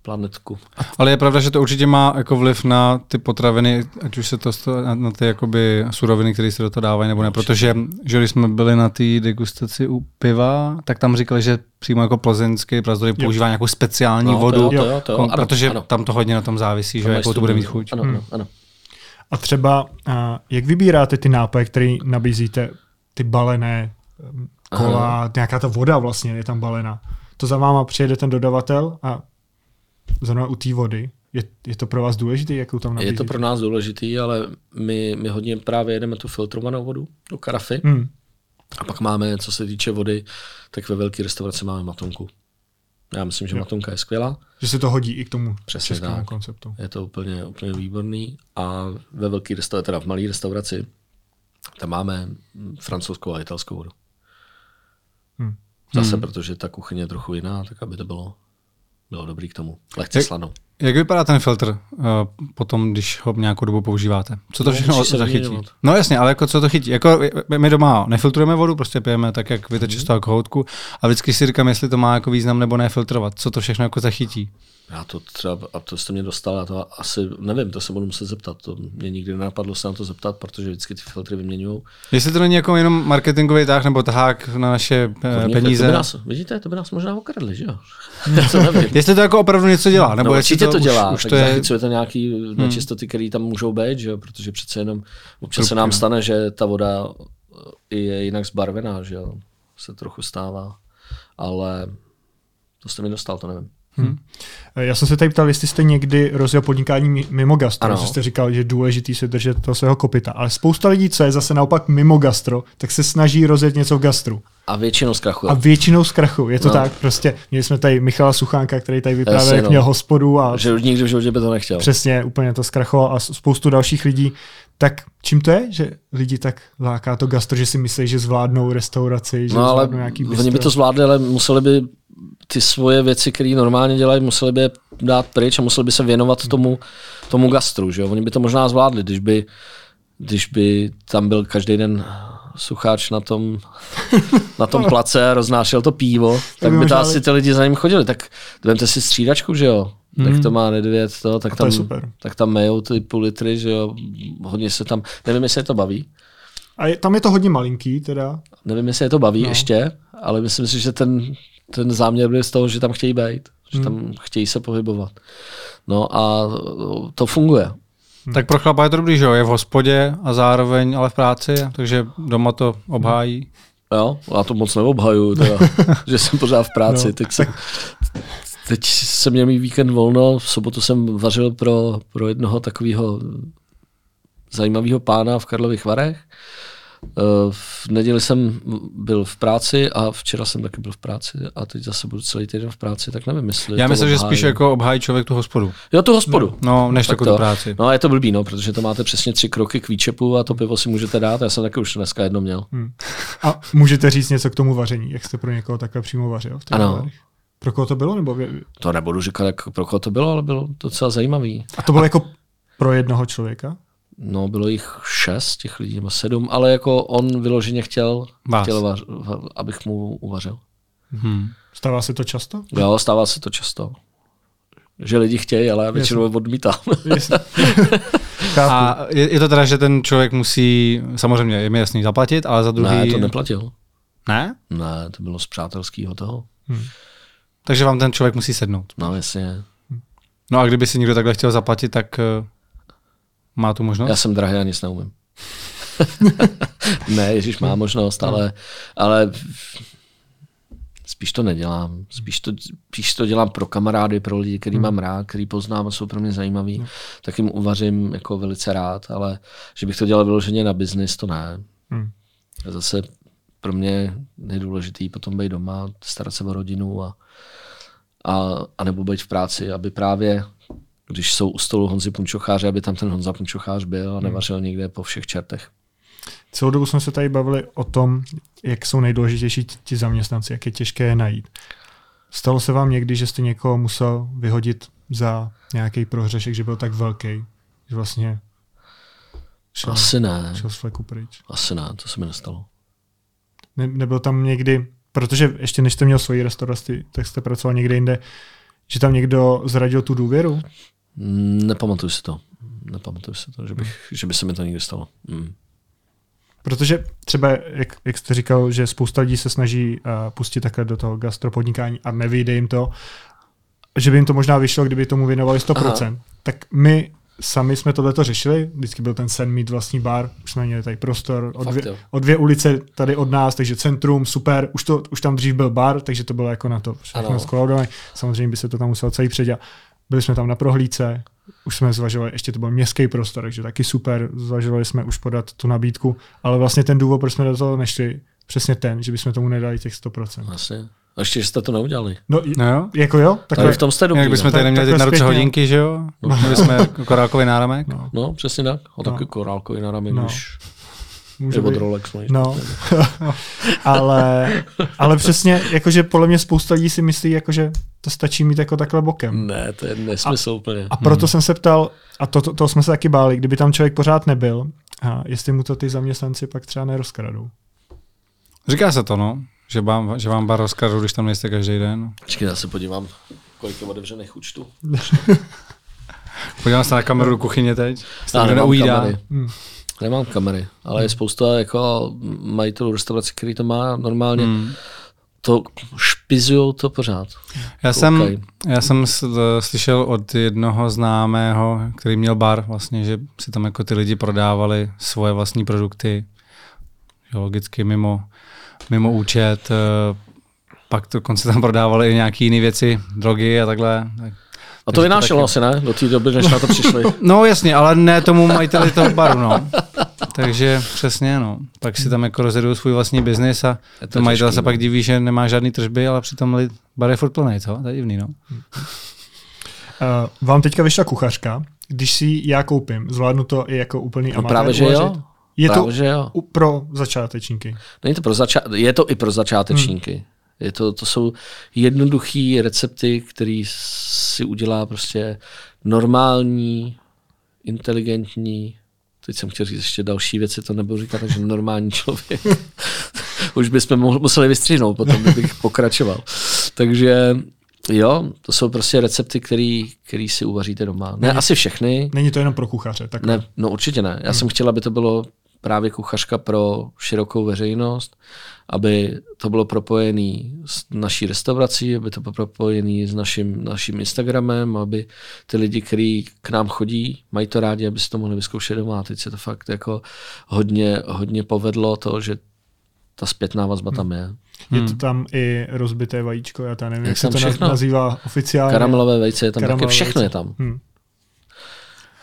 planetku. Ale je pravda, že to určitě má jako vliv na ty potraviny, ať už se to na, na ty jakoby suroviny, které se do toho dávají, nebo ne. Protože že když jsme byli na té degustaci u piva, tak tam říkali, že přímo jako plzeňský prazdory používá nějakou speciální No, to vodu, jo, to jo, to jo. kon- Ano, protože ano. tam to hodně na tom závisí, že jakou to bude mít chuť. Ano, ano, ano. A třeba, a jak vybíráte ty nápoje, které nabízíte, ty balené kola, nějaká ta voda vlastně je tam balená. To za váma přijede ten dodavatel a zrovna u té vody, je, je to pro vás důležité, jakou tam Je nabízíte? to pro nás důležitý, ale my, my hodně právě jedeme tu filtrovanou vodu do karafy. Hmm. A pak máme, co se týče vody, tak ve velké restauraci máme matonku. Já myslím, že matonka je skvělá, Že se to hodí i k tomu Přesně českému tak. konceptu. je to úplně, úplně výborný. A ve velké restauraci, teda v malé restauraci, tam máme francouzskou a italskou vodu. Hmm. Zase, protože ta kuchyně je trochu jiná, tak aby to bylo, bylo dobrý k tomu. Lehce slanou. Jak vypadá ten filtr uh, potom, když ho nějakou dobu používáte? Co to No, všechno se zachytí? vyměňovat. No jasně, ale jako co to chytí? Jako my doma nefiltrujeme vodu, prostě pijeme tak, jak vyteče z toho kohoutku a vždycky si říkám, jestli to má jako význam nebo nefiltrovat. Co to všechno jako zachytí? Já to třeba, a to jste mě dostal, já to asi nevím, to se budu muset zeptat. To mě nikdy nenapadlo se na to zeptat, protože vždycky ty filtry vyměňují. Jestli to není jako jenom marketingový tah nebo tahák na naše eh, To by peníze. nás, vidíte, to by nás možná okradli, že jo? to. Jestli to jako opravdu něco dělá, nebo no, jestli určitě to, už, dělá, už tak to je... Hmm. zachycuje to nějaký nečistoty, které tam můžou být, že jo? protože přece jenom občas se nám stane, že ta voda eh, je jinak zbarvená, že jo? se trochu stává, ale to jste mi dostal, to nevím. Já jsem se tady ptal, jestli jste někdy rozjel podnikání mi- mimo gastro, Ano. že jste říkal, že je důležitý se držet toho svého kopita, ale spousta lidí, co je zase naopak mimo gastro, tak se snaží rozjet něco v gastru. A většinou zkrachuje. A většinou zkrachu, je to No. tak, prostě. Měli jsme tady Michala Suchánka, který tady vyprávěl, Jasně, jak no. měl hospodu a Že už nikdy v životě by to nechtěl. přesně úplně to zkrachoval a spoustu dalších lidí. Tak čím to je, že lidi tak láká to gastro, že si myslí, že zvládnou restauraci, že No ale zvládnou nějaký oni by bistro? to zvládli, ale museli by ty svoje věci, které normálně dělají, museli by je dát pryč a museli by se věnovat tomu, tomu gastru. Že jo? Oni by to možná zvládli, když by, když by tam byl každý den sucháč na tom, na tom place a roznášel to pivo, tak by to asi ty lidi za ním chodili. Tak vemte si střídačku, že jo? Tak to má nedvěd, to, tak, Hmm. to je tam, super. tak tam mejou ty půl litry, že jo? Hodně se tam, nevím, jestli je to baví, A je, tam je to hodně malinký teda. Nevím, jestli je to baví No. ještě, ale myslím si, že ten, ten záměr byl z toho, že tam chtějí být, že tam chtějí se pohybovat. No a to funguje. Tak pro chlapa je to dobrý, že jo? Je v hospodě a zároveň ale v práci, takže doma to obhájí. Jo, já to moc neobhaju, teda, že jsem pořád v práci. No, No, teď, jsem, teď jsem měl mít víkend volno, v sobotu jsem vařil pro, pro jednoho takového zajímavého pána v Karlových Varech. Eh, V neděli jsem byl v práci a včera jsem taky byl v práci a teď zase budu celý týden v práci, tak nevím, jestli Já myslím, že spíš jako obhájí člověk tu hospodu. Jo, tu hospodu. No, než Tak takovou to. práci. No a je to blbý, no, protože to máte přesně tři kroky k výčepu a to pivo si můžete dát. Já jsem taky už dneska jedno měl. A můžete říct něco k tomu vaření, jak jste pro někoho takhle přímo vařil? v Ano. bavarech? Pro koho to bylo? Nebo To nebudu říkat, jak pro koho to bylo, ale bylo to docela zajímavý. a to bylo jako pro jednoho člověka? No, bylo jich šest těch lidí, nebo sedm, ale jako on vyloženě chtěl, Vás. chtěl vař, va- abych mu uvařil. Hmm. Stává se to často? Jo, stává se to často. Že lidi chtějí, ale já většinou odmítám. Jasně. Chápu. A je, je to teda, že ten člověk musí, samozřejmě je mi jasný, zaplatit, ale za druhý... ne, to neplatil. Ne? Ne, to bylo z přátelského toho. Takže vám ten člověk musí sednout. No, jasně. No a kdyby si někdo takhle chtěl zaplatit, tak uh, má tu možnost? Já jsem drahý a nic neumím. ne, Ježíš má možnost, ale, ale spíš to nedělám. Spíš to, spíš to dělám pro kamarády, pro lidi, který mám rád, který poznám a jsou pro mě zajímaví. Tak jim uvařím jako velice rád, ale že bych to dělal vyloženě na biznis, to ne. Hmm. A zase pro mě je nejdůležitý potom být doma, starat se o rodinu a, a, a nebo být v práci, aby právě když jsou u stolu Honzi Punčocháře, aby tam ten Honza Punčochář byl a nevařil někde po všech čertech. Celou dobu jsme se tady bavili o tom, jak jsou nejdůležitější ti- ti zaměstnanci, jak je těžké je najít. Stalo se vám někdy, že jste někoho musel vyhodit za nějaký prohřešek, že byl tak velký, že vlastně šel, Asi ne, šel z fleku pryč? asi ne, to se mi nestalo. Ne, nebyl tam někdy, protože ještě než jste měl svoji restauraci, tak jste pracoval někde jinde, že tam někdo zradil tu důvěru? Nepamatuju si to. Nepamatuju si to, že, bych, že by se mi to někdy stalo. Mm. Protože třeba, jak, jak jste říkal, že spousta lidí se snaží uh, pustit takhle do toho gastropodnikání a nevyjde jim to, že by jim to možná vyšlo, kdyby tomu věnovali 100%. Aha. Tak my sami jsme tohleto řešili, vždycky byl ten sen mít vlastní bar, už jsme měli tady prostor o dvě, o dvě ulice tady od nás, takže centrum, super, už, to, už tam dřív byl bar, takže to bylo jako na to všechno skolaudované. Samozřejmě by se to tam muselo celý předělat. Byli jsme tam na prohlídce, už jsme zvažovali, ještě to byl městský prostor, takže taky super, zvažovali jsme už podat tu nabídku, ale vlastně ten důvod, proč jsme do toho nešli, přesně ten, že bychom tomu nedali těch 100%. Asi. A ještě, že jste to neudělali. No, No jo? jako jo, Tak takhle, v tom jste dobrý. Jak bychom no. tady Tak- neměli teď na ruce hodinky, že jo? Měli jsme korálkový náramek. no, no, přesně tak. A taky No. korálkový No. no. už může od být. Rolex. No. No, ale, ale přesně, jakože podle mě spousta lidí si myslí, jakože to stačí mít jako takhle bokem. Ne, to je nesmysl a, úplně. A proto hmm. jsem se ptal, a to, to, to jsme se taky báli, kdyby tam člověk pořád nebyl, a jestli mu to ty zaměstnanci pak třeba nerozkradou. Říká se to, no, že vám, že vám bar rozkradou, když tam nejste každý den. Počkej, já se podívám, kolik je otevřených účtů. Podívám se na kameru do kuchyně teď. Já nemám kamery. Hmm. Nemám kamery, ale je spousta jako majitelů restaurací, který to má normálně. Hmm to špizují to pořád. Já jsem, já jsem slyšel od jednoho známého, který měl bar vlastně, že si tam jako ty lidi prodávali svoje vlastní produkty, že logicky mimo, mimo účet, eh, pak dokonce tam prodávali i nějaké jiné věci, drogy a takhle. A to vynášelo asi, ne? Do té doby, než na to přišli. No jasně, ale ne tomu majiteli toho baru, no. Takže přesně, no. Pak si tam jako rozjedou svůj vlastní biznis a to, to majitel se no. pak diví, že nemá žádný tržby, ale přitom bar je furt plný, co? To je divný, no. Uh, vám teďka vyšla kuchařka. Když si já koupím, zvládnu to i jako úplný no, amatér právě, že jo. Je právě, to že jo. pro začátečníky. Není to pro zača- je to i pro začátečníky. Hmm. Je to, to jsou jednoduché recepty, které si udělá prostě normální, inteligentní, teď jsem chtěl říct ještě další věci, to nebudu říkat, takže normální člověk. Už bychom museli vystřihnout, potom bych pokračoval. Takže jo, to jsou prostě recepty, které si uvaříte doma. Ne, Není, asi všechny. Není to jenom pro kuchaře? Tak ne, no určitě ne. Já hmm. jsem chtěl, aby to bylo právě kuchařka pro širokou veřejnost, aby to bylo propojené s naší restaurací, aby to bylo propojené s naším, naším Instagramem, aby ty lidi, kteří k nám chodí, mají to rádi, aby si to mohli vyzkoušet doma. Teď se to fakt jako hodně, hodně povedlo to, že ta zpětná vazba tam je. Je to hmm. tam i rozbité vajíčko, já tam nevím, jak, jak se to všechno. nazývá oficiálně. Karamelové vejce je tam taky, všechno vejce. je tam. Hmm.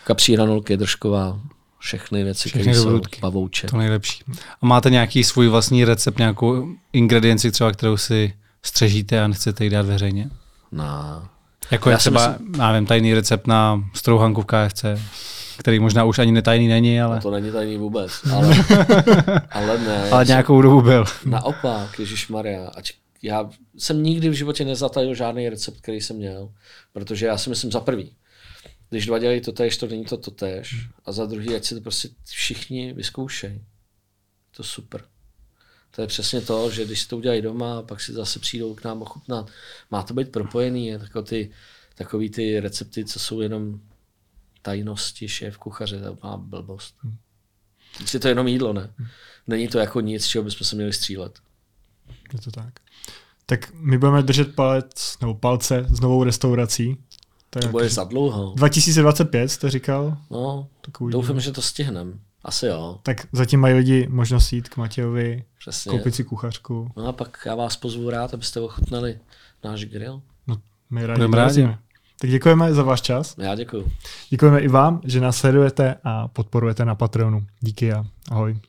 Kapří hranolky, držková, všechny věci, které jsou pavouče. To nejlepší. A máte nějaký svůj vlastní recept, nějakou ingredienci třeba, kterou si střežíte a nechcete ji dát veřejně? No. Jako je třeba, myslím... já nevím, tajný recept na strouhanku v KFC, který možná už ani netajný není, ale... No to není tajný vůbec, ale, ale ne. Ale nějakou dobu byl. Naopak, Ježíš Maria, ať já jsem nikdy v životě nezatajil žádný recept, který jsem měl, protože já si myslím za prvý, když dva dělají to tež, to není to to tež. A za druhý, ať si to prostě všichni vyzkoušejí. To super. To je přesně to, že když si to udělají doma, pak si zase přijdou k nám ochutnat. Má to být propojený, je jako ty, takový ty recepty, co jsou jenom tajnosti šéf kuchaře, to má blbost. Hmm. Je to jenom jídlo, ne? Hmm. Není to jako nic, čeho bychom se měli střílet. Je to tak. Tak my budeme držet palec, nebo palce s novou restaurací, to, to bude za dlouho. 2025 jste říkal? No, doufám, že to stihnem. Asi jo. Tak zatím mají lidi možnost jít k Matějovi, Přesně. koupit si kuchařku. No a pak já vás pozvu rád, abyste ochutnali náš grill. No, my rádi, rádi. Tak děkujeme za váš čas. Já děkuji. Děkujeme i vám, že nás sledujete a podporujete na Patreonu. Díky a ahoj.